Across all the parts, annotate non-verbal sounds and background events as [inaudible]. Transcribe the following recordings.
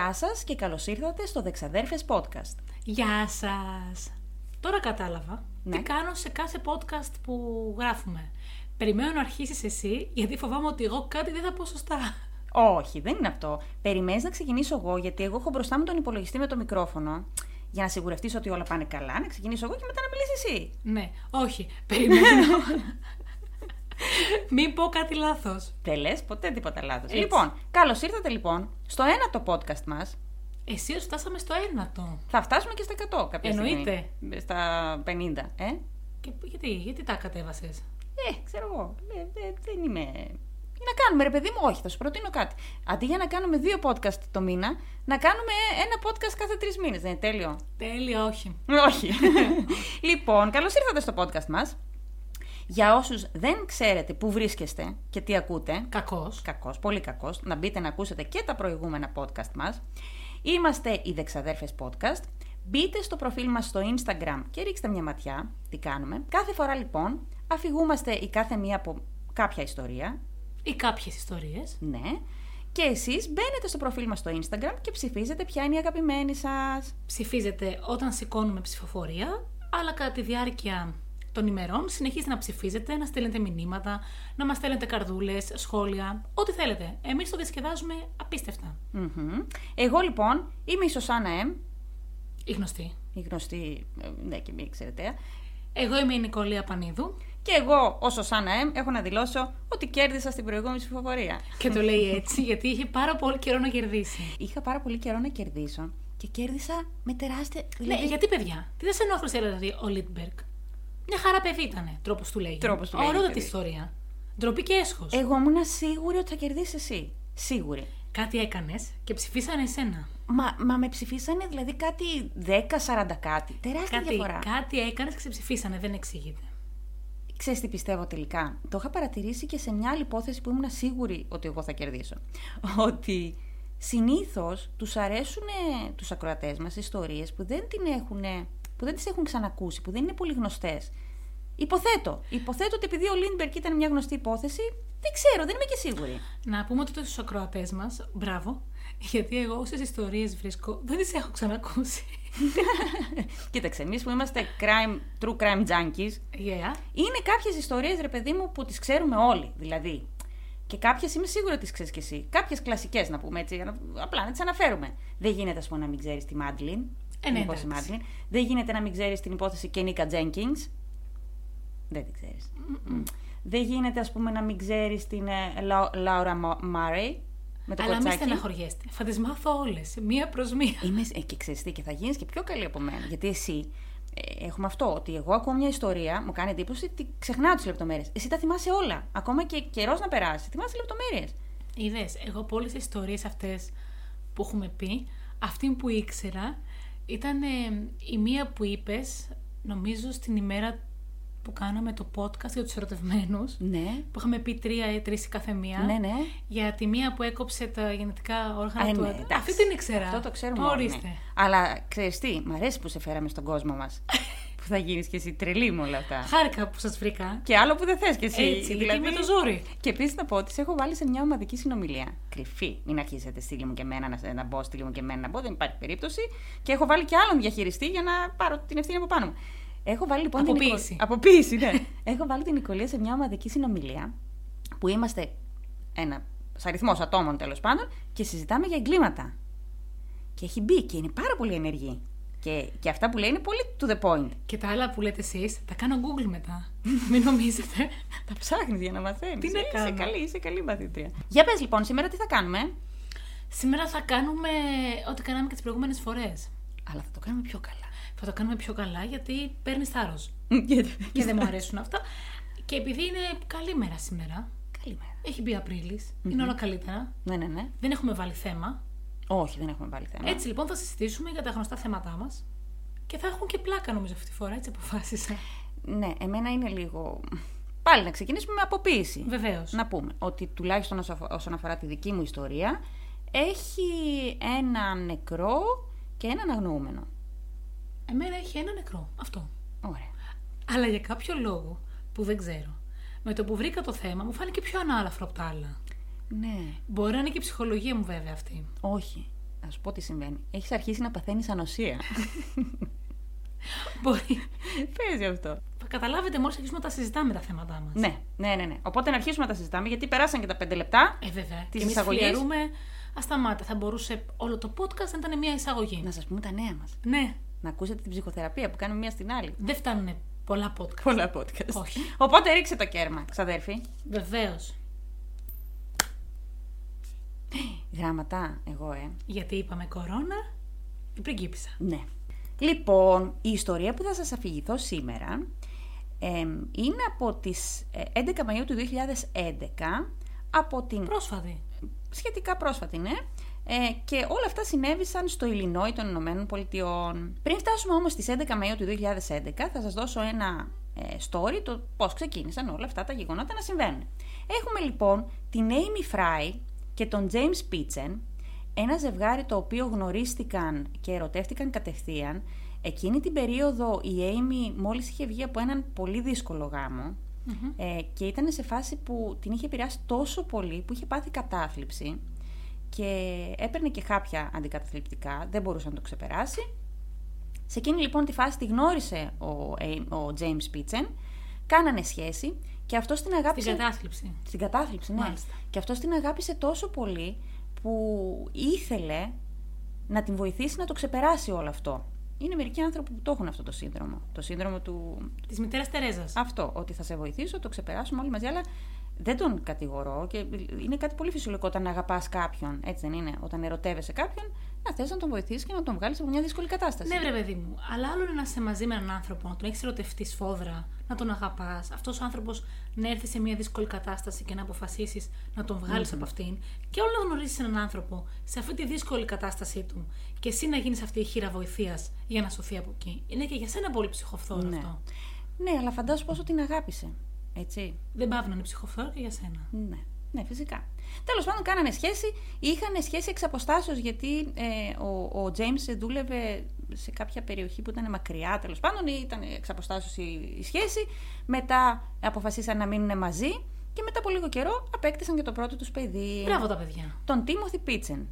Γεια σας και καλώς ήρθατε στο Δεξαδέρφες Podcast. Γεια σας! Τώρα κατάλαβα Ναι. τι κάνω σε κάθε podcast που γράφουμε. Περιμένω να αρχίσεις εσύ, γιατί φοβάμαι ότι εγώ κάτι δεν θα πω σωστά. Όχι, δεν είναι αυτό. Περιμένεις να ξεκινήσω εγώ, γιατί εγώ έχω μπροστά μου τον υπολογιστή με το μικρόφωνο. Για να σιγουρευτείς ότι όλα πάνε καλά, να ξεκινήσω εγώ και μετά να μιλήσεις εσύ. Ναι, όχι, περιμένω. [laughs] Μην πω κάτι λάθος. Δεν λες ποτέ τίποτα λάθος. Έτσι. Λοιπόν, καλώς ήρθατε λοιπόν στο ένατο podcast μας. Εσύ ως φτάσαμε στο ένατο. Θα φτάσουμε και στα 100 κάποια Εννοείται. στιγμή. Στα 50, ε. Και γιατί, γιατί τα κατέβασες; Ε, ξέρω εγώ. Ε, ε, δεν είμαι. Ή να κάνουμε, ρε παιδί μου, όχι, θα σου προτείνω κάτι. Αντί για να κάνουμε δύο podcast το μήνα, να κάνουμε ένα podcast κάθε τρεις μήνες. Δεν είναι τέλειο; Τέλεια, όχι. όχι. [laughs] λοιπόν, καλώς ήρθατε στο podcast μας. Για όσους δεν ξέρετε πού βρίσκεστε και τι ακούτε, Κακός. κακός, πολύ κακός, να μπείτε να ακούσετε και τα προηγούμενα podcast μας. Είμαστε οι Δεξαδέρφες Podcast. Μπείτε στο προφίλ μας στο Instagram και ρίξτε μια ματιά τι κάνουμε. Κάθε φορά λοιπόν αφηγούμαστε η κάθε μία από κάποια ιστορία. Ή κάποιες ιστορίες. Ναι. Και εσείς μπαίνετε στο προφίλ μας στο Instagram και ψηφίζετε ποια είναι η αγαπημένη σας. Ψηφίζετε όταν σηκώνουμε ψηφοφορία, αλλά κατά τη διάρκεια των ημερών συνεχίζετε να ψηφίζετε, να στέλνετε μηνύματα, να μας στέλνετε καρδούλες, σχόλια, ό,τι θέλετε. Εμείς το διασκεδάζουμε απίστευτα. Μμμ. Εγώ λοιπόν είμαι η Σωσάνα M, Η γνωστή. η γνωστή, ε, ναι και μη εξαιρετέα. Εγώ είμαι η Νικολία Πανίδου Και εγώ, ω Σωσάνα M, έχω να δηλώσω ότι κέρδισα στην προηγούμενη ψηφοφορία. και το λέει έτσι γιατί είχε πάρα πολύ καιρό να κερδίσει. Είχα πάρα πολύ καιρό να κερδίσω και κέρδισα με τεράστια. Ναι, γιατί παιδιά, τι δεν σε ενόχλησε δηλαδή ο Λίτμπεργκ. Μια χαρά παιδί ήταν, τρόπος του λέγει. Τρόπος του λέγει, Ωραιότατη παιδί. ιστορία. Ντροπή και έσχος. Εγώ ήμουν σίγουρη ότι θα κερδίσεις εσύ. Σίγουρη. Κάτι έκανες και ψηφίσανε εσένα. Μα, μα με ψηφίσανε δηλαδή κάτι 10-40 κάτι. Τεράστια Κάτι, διαφορά. κάτι έκανες και σε ψηφίσανε, δεν εξηγείται. Ξέρεις τι πιστεύω τελικά. Το είχα παρατηρήσει και σε μια άλλη υπόθεση που ήμουν σίγουρη ότι εγώ θα κερδίσω. [laughs] Ότι συνήθως τους αρέσουν τους ακροατές μας ιστορίες που δεν, την έχουν, που δεν τις έχουν ξανακούσει, που δεν είναι πολύ γνωστές. Υποθέτω. Υποθέτω ότι επειδή ο Λίντμπεργκ ήταν μια γνωστή υπόθεση, δεν ξέρω, δεν είμαι και σίγουρη. Να πούμε τότε στου ακροατές μας, μπράβο, γιατί εγώ όσες ιστορίες βρίσκω δεν τις έχω ξανακούσει. [laughs] Κοίταξε, εμείς που είμαστε crime, true crime junkies, Yeah. είναι κάποιες ιστορίες, ρε παιδί μου, που τις ξέρουμε όλοι. Δηλαδή. Και κάποιες είμαι σίγουρη ότι τις ξέρεις κι εσύ. Κάποιες κλασικές, να πούμε έτσι, για να, απλά να τις αναφέρουμε. Δεν γίνεται, ας πούμε, να μην ξέρεις τη Μάντλιν. Ε, την ναι, υπόθεση εντάξει. Μάντλιν. Δεν γίνεται να μην ξέρεις την υπόθεση Κενίκα Τζένκινγκς. Δεν την ξέρεις. Δεν γίνεται, ας πούμε, να μην ξέρεις την ε, Λα- Λάουρα Μάρεϊ. Με το Αλλά μην κορτσάκι. στεναχωριέστε. Θα τις μάθω όλες, μία προς μία. Είμαι, ε, και ξέρεις τι, και θα γίνεις και πιο καλή από μένα. Γιατί εσύ, ε, έχουμε αυτό, ότι εγώ ακούω μια ιστορία, μου κάνει εντύπωση ότι ξεχνάω τις λεπτομέρειες. Εσύ τα θυμάσαι όλα. Ακόμα και καιρός να περάσει. Θυμάσαι λεπτομέρειες. Είδες, εγώ από όλες τις ιστορίες αυτές που έχουμε πει, αυτή που ήξερα ήταν ε, η μία που είπες, νομίζω στην ημέρα που κάναμε το podcast για τους ερωτευμένους. Ναι. Που είχαμε πει τρία ή τρεις κάθε μία. Ναι, ναι. Για τη μία που έκοψε τα γενετικά όργανα Α, του ναι, άντρα. εντάξει. Αυτή την ήξερα. Αυτό το ξέρουμε όλοι, Ορίστε. ναι. Αλλά ξέρεις τι, μ' αρέσει που σε φέραμε στον κόσμο μας. [laughs] που θα γίνεις και εσύ τρελή με όλα αυτά. Χάρηκα που σας βρήκα. και άλλο που δεν θες κι εσύ. Έτσι, γιατί με το ζόρι. Και επίσης να πω ότι σε έχω βάλει σε μια ομαδική συνομιλία. Κρυφή. Μην αρχίσετε στείλει μου και εμένα να, να μπω, στείλει μου και εμένα να μπω. Δεν υπάρχει περίπτωση. Και έχω βάλει και άλλον διαχειριστή για να πάρω την ευθύνη από πάνω μου. Έχω βάλει λοιπόν. την Αποποίηση. Νικο- Αποποίηση, ναι. [laughs] έχω βάλει την Νικολία σε μια ομαδική συνομιλία που είμαστε ένα αριθμός ατόμων τέλος πάντων και συζητάμε για εγκλήματα. Και έχει μπει και είναι πάρα πολύ ενεργή. Και, και αυτά που λέει είναι πολύ to the point. Και τα άλλα που λέτε εσείς, τα κάνω Google μετά. [laughs] Μην νομίζετε. Τα ψάχνεις για να μαθαίνεις. Τι να είσαι κάνω; καλή, είσαι καλή μαθήτρια. Για πες λοιπόν, σήμερα τι θα κάνουμε; Σήμερα θα κάνουμε ό,τι κάναμε και τις προηγούμενες φορές. Αλλά θα το κάνουμε πιο καλά. Θα το κάνουμε πιο καλά γιατί παίρνεις θάρρος. Γιατί. και δεν μου αρέσουν αυτά. Και επειδή είναι καλή μέρα σήμερα, Καλημέρα. έχει μπει Απρίλης, είναι όλα καλύτερα. Ναι, ναι, ναι. Δεν έχουμε βάλει θέμα. Όχι, δεν έχουμε βάλει θέμα. Έτσι λοιπόν θα συζητήσουμε για τα γνωστά θέματά μας. Και θα έχουν και πλάκα νομίζω αυτή τη φορά, έτσι αποφάσισα. Ναι, εμένα είναι λίγο. Πάλι να ξεκινήσουμε με αποποίηση. Βεβαίως. Να πούμε ότι τουλάχιστον όσο αφο- όσον αφορά τη δική μου ιστορία, έχει ένα νεκρό και έναν αγνοούμενο. Εμένα έχει ένα νεκρό. Αυτό. Ωραία. Αλλά για κάποιο λόγο που δεν ξέρω. Με το που βρήκα το θέμα μου φάνηκε πιο ανάλαφρο από τα άλλα. Ναι, Μπορεί να είναι και η ψυχολογία μου βέβαια αυτή. όχι. Θα σου πω τι συμβαίνει. Έχεις αρχίσει να παθαίνεις ανοσία. [laughs] Μπορεί. Παίζει αυτό. Θα καταλάβετε μόλις αρχίσουμε να τα συζητάμε τα θέματα μας. Ναι, ναι, ναι, ναι. Οπότε να αρχίσουμε να τα συζητάμε, γιατί περάσαν και τα πέντε λεπτά. Ε, βέβαια. Της Και εμείς εισαγωγής. φλιαρούμε ασταμάτα. Θα μπορούσε όλο το podcast να ήταν μια εισαγωγή. Να σας πούμε τα νέα μας. Ναι. Να ακούσετε την ψυχοθεραπεία που κάνουμε μία στην άλλη. Δεν φτάνουν πολλά podcast. Πολλά podcast. Όχι. Οπότε ρίξε το κέρμα, ξαδέρφη. Βεβαίως. [gasps] Γράμματα, εγώ, ε. Γιατί είπαμε κορώνα, η πριγκίπισσα. Ναι. Λοιπόν, η ιστορία που θα σας αφηγηθώ σήμερα εμ, είναι από τις ε, 11 Μαΐου του 2011 από την Πρόσφατη. σχετικά πρόσφατη, ναι. Ε, και όλα αυτά συνέβησαν στο Ιλινόι των Ηνωμένων Πολιτειών. Πριν φτάσουμε όμως στις 11 Μαΐου του 2011, θα σας δώσω ένα ε, story το πώς ξεκίνησαν όλα αυτά τα γεγονότα να συμβαίνουν. Έχουμε λοιπόν την Amy Fry και τον James Pitchen, ένα ζευγάρι το οποίο γνωρίστηκαν και ερωτεύτηκαν κατευθείαν. Εκείνη την περίοδο η Amy μόλις είχε βγει από έναν πολύ δύσκολο γάμο, ε, και ήταν σε φάση που την είχε επηρεάσει τόσο πολύ που είχε πάθει κατάθλιψη και έπαιρνε και κάποια αντικαταθλιπτικά, δεν μπορούσε να το ξεπεράσει. Σε εκείνη λοιπόν τη φάση τη γνώρισε ο, ε, ο James Pitchen, κάνανε σχέση και αυτό την αγάπησε... Στην κατάθλιψη. Στην κατάθλιψη, ναι. Μάλιστα. Και αυτό την αγάπησε τόσο πολύ που ήθελε να την βοηθήσει να το ξεπεράσει όλο αυτό. Είναι μερικοί άνθρωποι που το έχουν αυτό το σύνδρομο. Το σύνδρομο του, Της μητέρας Τερέζας. αυτό, ότι θα σε βοηθήσω, το ξεπεράσουμε όλοι μαζί, αλλά δεν τον κατηγορώ και είναι κάτι πολύ φυσιολογικό όταν αγαπάς κάποιον. Έτσι δεν είναι; Όταν ερωτεύεσαι κάποιον, να θες να τον βοηθήσεις και να τον βγάλεις από μια δύσκολη κατάσταση. Ναι, βρε παιδί μου. Αλλά άλλο είναι να είσαι μαζί με έναν άνθρωπο, να τον έχεις ερωτευτεί σφόδρα, να τον αγαπάς. Αυτός ο άνθρωπος να έρθει σε μια δύσκολη κατάσταση και να αποφασίσεις να τον βγαλει από αυτήν. Και όλο να γνωρίσει έναν άνθρωπο σε αυτή τη δύσκολη κατάστασή του. Και εσύ να γίνεις αυτή η χείρα βοηθείας για να σωθεί από εκεί. Είναι και για σένα πολύ ψυχοφθόρο Ναι. αυτό. Ναι, αλλά φαντάσου πόσο την αγάπησε. Έτσι. Δεν πάβει να είναι ψυχοφθόρο και για σένα. Ναι, ναι, φυσικά. Τέλος πάντων, κάνανε σχέση. Είχαν σχέση εξ αποστάσεως, γιατί ε, ο, ο James δούλευε σε κάποια περιοχή που ήταν μακριά. Τέλος πάντων, ήταν εξ αποστάσεως η, η σχέση. Μετά αποφασίσαν να μείνουν μαζί. Και μετά από λίγο καιρό απέκτησαν και το πρώτο τους παιδί. Μπράβο τα παιδιά. Τον Τίμωθη Πίτσεν.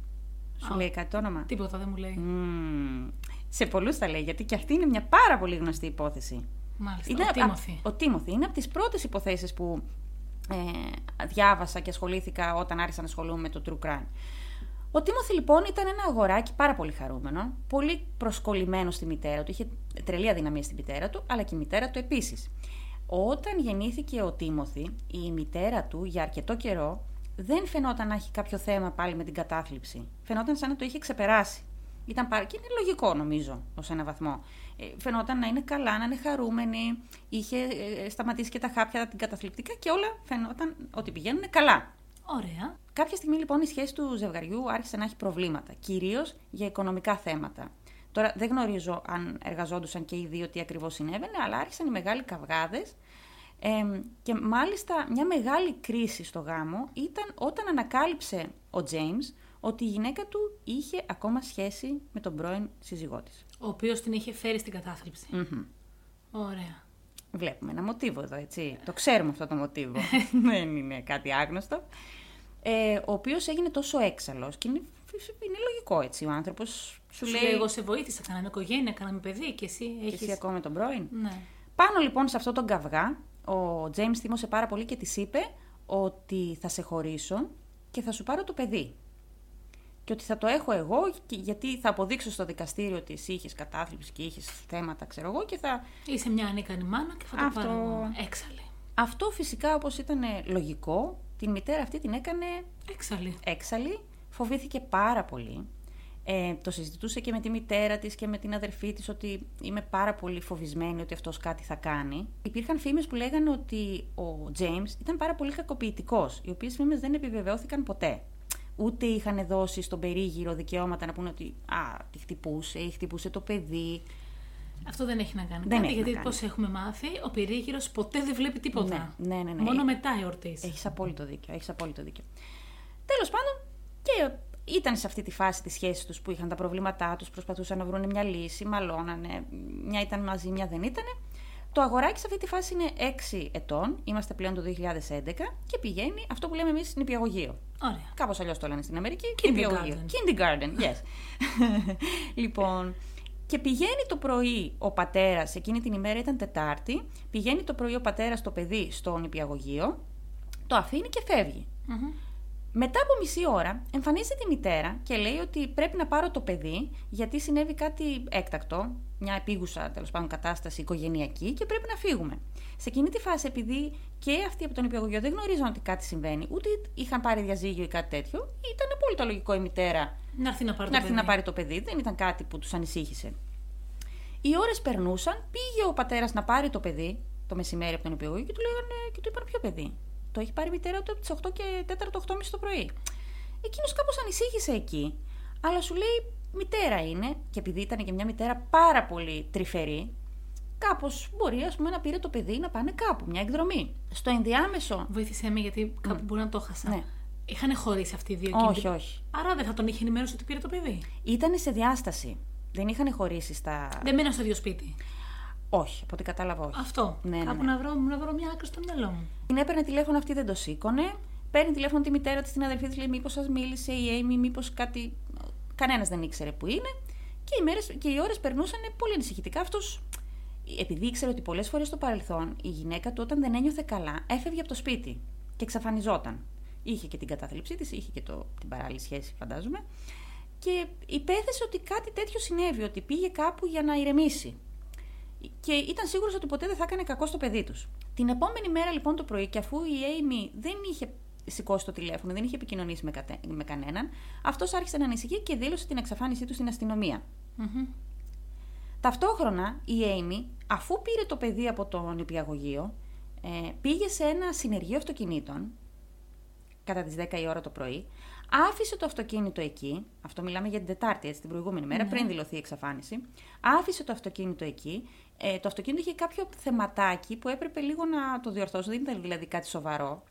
Σου Α. λέει κάτι το όνομα. Τίποτα δεν μου λέει. Μμμ. Σε πολλούς τα λέει, γιατί και αυτή είναι μια πάρα πολύ γνωστή υπόθεση. Μάλιστα. Είναι ο απ- Τίμωθη. Ο Τίμωθη είναι από τις πρώτες υποθέσεις που ε, διάβασα και ασχολήθηκα όταν άρχισα να ασχολούμαι με το True Crime. Ο Τίμωθη λοιπόν ήταν ένα αγοράκι πάρα πολύ χαρούμενο, πολύ προσκολλημένο στη μητέρα του, είχε τρελή αδυναμία στη μητέρα του, αλλά και η μητέρα του επίσης. Όταν γεννήθηκε ο Τίμωθη, η μητέρα του για αρκετό καιρό δεν φαινόταν να έχει κάποιο θέμα πάλι με την κατάθλιψη. Φαινόταν σαν να το είχε ξεπεράσει. Ήταν πάρα... Και είναι λογικό νομίζω ως ένα βαθμό. Ε, φαινόταν να είναι καλά, να είναι χαρούμενη, είχε ε, σταματήσει και τα χάπια την καταθλιπτικά και όλα φαινόταν ότι πηγαίνουν καλά. Ωραία. Κάποια στιγμή λοιπόν η σχέση του ζευγαριού άρχισε να έχει προβλήματα, κυρίως για οικονομικά θέματα. Τώρα δεν γνωρίζω αν εργαζόντουσαν και οι δύο τι ακριβώς συνέβαινε, αλλά άρχισαν οι μεγάλοι καυγάδες. και μάλιστα μια μεγάλη κρίση στο γάμο ήταν όταν ανακάλυψε ο James ότι η γυναίκα του είχε ακόμα σχέση με τον πρώην σύζυγό της. Ο οποίος την είχε φέρει στην κατάθλιψη. Μμμ. Ωραία. Βλέπουμε ένα μοτίβο εδώ, έτσι. Το ξέρουμε αυτό το μοτίβο. [laughs] Δεν είναι κάτι άγνωστο. Ε, ο οποίος έγινε τόσο έξαλλος και είναι, είναι λογικό έτσι. Ο άνθρωπος σου, Σου λέει, λέει, εγώ σε βοήθησα, κάναμε οικογένεια, κάναμε παιδί και εσύ και έχεις... εσύ ακόμα με τον πρώην. Ναι. Πάνω λοιπόν σε αυτό τον καυγά, ο James θύμωσε πάρα πολύ και της είπε ότι θα σε χωρίσω και θα σου πάρω το παιδί. Και ότι θα το έχω εγώ και- γιατί θα αποδείξω στο δικαστήριο ότι εσύ είχες κατάθλιψη και είχες θέματα, ξέρω εγώ, και θα, Είσαι μια ανίκανη μάνα και θα το Αυτό. πάρω εγώ. Έξαλλη. Αυτό φυσικά όπως ήταν λογικό, την μητέρα αυτή την έκανε Έξαλλη. έξαλλη, φοβήθηκε πάρα πολύ. Ε, το συζητούσε και με τη μητέρα της και με την αδερφή της ότι είμαι πάρα πολύ φοβισμένη ότι αυτός κάτι θα κάνει. Υπήρχαν φήμες που λέγανε ότι ο James ήταν πάρα πολύ κακοποιητικός, οι οποίες φήμες δεν επιβεβαιώθηκαν ποτέ. Ούτε είχαν δώσει στον περίγυρο δικαιώματα να πούνε ότι α, τη χτυπούσε ή χτυπούσε το παιδί. Αυτό δεν έχει να κάνει Δεν κάτι, έχει να γιατί κάνει. πώς έχουμε μάθει, ο περίγυρος ποτέ δεν βλέπει τίποτα. Ναι, ναι, ναι, ναι. Μόνο μετά εορτής. Έχεις απόλυτο δίκιο, έχεις απόλυτο δίκιο. Τέλος πάντων, και ήταν σε αυτή τη φάση της σχέσης τους που είχαν τα προβλήματά τους, προσπαθούσαν να βρουν μια λύση, μαλώνανε, μια ήταν μαζί, μια δεν ήταν. Το αγοράκι σε αυτή τη φάση είναι 6 ετών, είμαστε πλέον το 2011 και πηγαίνει αυτό που λέμε εμείς νηπιαγωγείο. Ωραία. Κάπως αλλιώς το λένε στην Αμερική. Kindergarten. νηπιαγωγείο. Kindergarten, yes. [laughs] λοιπόν, και πηγαίνει το πρωί ο πατέρας, εκείνη την ημέρα ήταν Τετάρτη, πηγαίνει το πρωί ο πατέρας το παιδί στο νηπιαγωγείο, το αφήνει και φεύγει. Μμμ. Μετά από μισή ώρα εμφανίζεται η μητέρα και λέει ότι πρέπει να πάρω το παιδί γιατί συνέβη κάτι έκτακτο, μια επίγουσα τέλος πάντων κατάσταση οικογενειακή και πρέπει να φύγουμε. Σε εκείνη τη φάση, επειδή και αυτοί από τον υπηαγωγείο δεν γνωρίζαν ότι κάτι συμβαίνει, ούτε είχαν πάρει διαζύγιο ή κάτι τέτοιο, ήταν πολύ λογικό η μητέρα Να έρθει να πάρει να το έρθει παιδί. να πάρει το παιδί, δεν ήταν κάτι που τους ανησύχησε. Οι ώρες περνούσαν, πήγε ο πατέρας να πάρει το παιδί το μεσημέρι από τον υπηαγωγείο και του λέγανε και του είπαν ποιο παιδί; Το έχει πάρει η μητέρα του από τις 8 και 4 το 8.30 το πρωί. Εκείνος κάπως ανησύχησε εκεί, αλλά σου λέει μητέρα είναι, και επειδή ήταν και μια μητέρα πάρα πολύ τρυφερή, κάπως μπορεί ας πούμε, να πήρε το παιδί να πάνε κάπου, μια εκδρομή. Στο ενδιάμεσο. Βοήθησέ με γιατί κάπου μπορεί να το χάσα. Ναι. Είχαν χωρίσει αυτοί οι δύο Όχι, εκείνοι. όχι. Άρα δεν θα τον είχε ενημέρωση ότι πήρε το παιδί. Ήταν σε διάσταση. Δεν είχαν χωρίσει στα. Δεν μένω στο ίδιο σπίτι. Όχι, από ό,τι κατάλαβα, όχι. Αυτό. Ναι, ναι, Κάπου ναι. Να, βρω, να βρω μια άκρη στο μυαλό μου. Την έπαιρνε τηλέφωνο αυτή, δεν το σήκωνε. Παίρνει τηλέφωνο τη μητέρα της, την αδερφή της, λέει: Μήπως σας μίλησε η Amy, μήπως κάτι. Κανένας δεν ήξερε που είναι. Και οι, μέρες, και οι ώρες περνούσαν πολύ ανησυχητικά. Αυτός, επειδή ήξερε ότι πολλές φορές στο παρελθόν η γυναίκα του, όταν δεν ένιωθε καλά, έφευγε από το σπίτι και εξαφανιζόταν. Είχε και την κατάθλιψή της, είχε και το, την παράλληλη σχέση, φαντάζομαι. Και υπέθεσε ότι κάτι τέτοιο συνέβη, ότι πήγε κάπου για να ηρεμήσει. Και ήταν σίγουρος ότι ποτέ δεν θα έκανε κακό στο παιδί τους. Την επόμενη μέρα λοιπόν το πρωί, και αφού η Amy δεν είχε σηκώσει το τηλέφωνο, δεν είχε επικοινωνήσει με, κατε... με κανέναν, αυτός άρχισε να ανησυχεί και δήλωσε την εξαφάνισή του στην αστυνομία. Μμμ. Ταυτόχρονα η Amy, αφού πήρε το παιδί από το νηπιαγωγείο, ε, πήγε σε ένα συνεργείο αυτοκινήτων κατά τις 10 η ώρα το πρωί, άφησε το αυτοκίνητο εκεί, αυτό μιλάμε για την Τετάρτη, έτσι, την προηγούμενη μέρα, Ναι. πριν δηλωθεί η εξαφάνιση, άφησε το αυτοκίνητο εκεί, ε, το αυτοκίνητο είχε κάποιο θεματάκι που έπρεπε λίγο να το διορθώσω, δεν ήταν δηλαδή κάτι σοβαρό,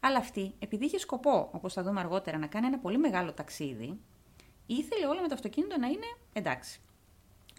αλλά αυτή, επειδή είχε σκοπό, όπως θα δούμε αργότερα, να κάνει ένα πολύ μεγάλο ταξίδι, ήθελε όλο με το αυτοκίνητο να είναι εντάξει.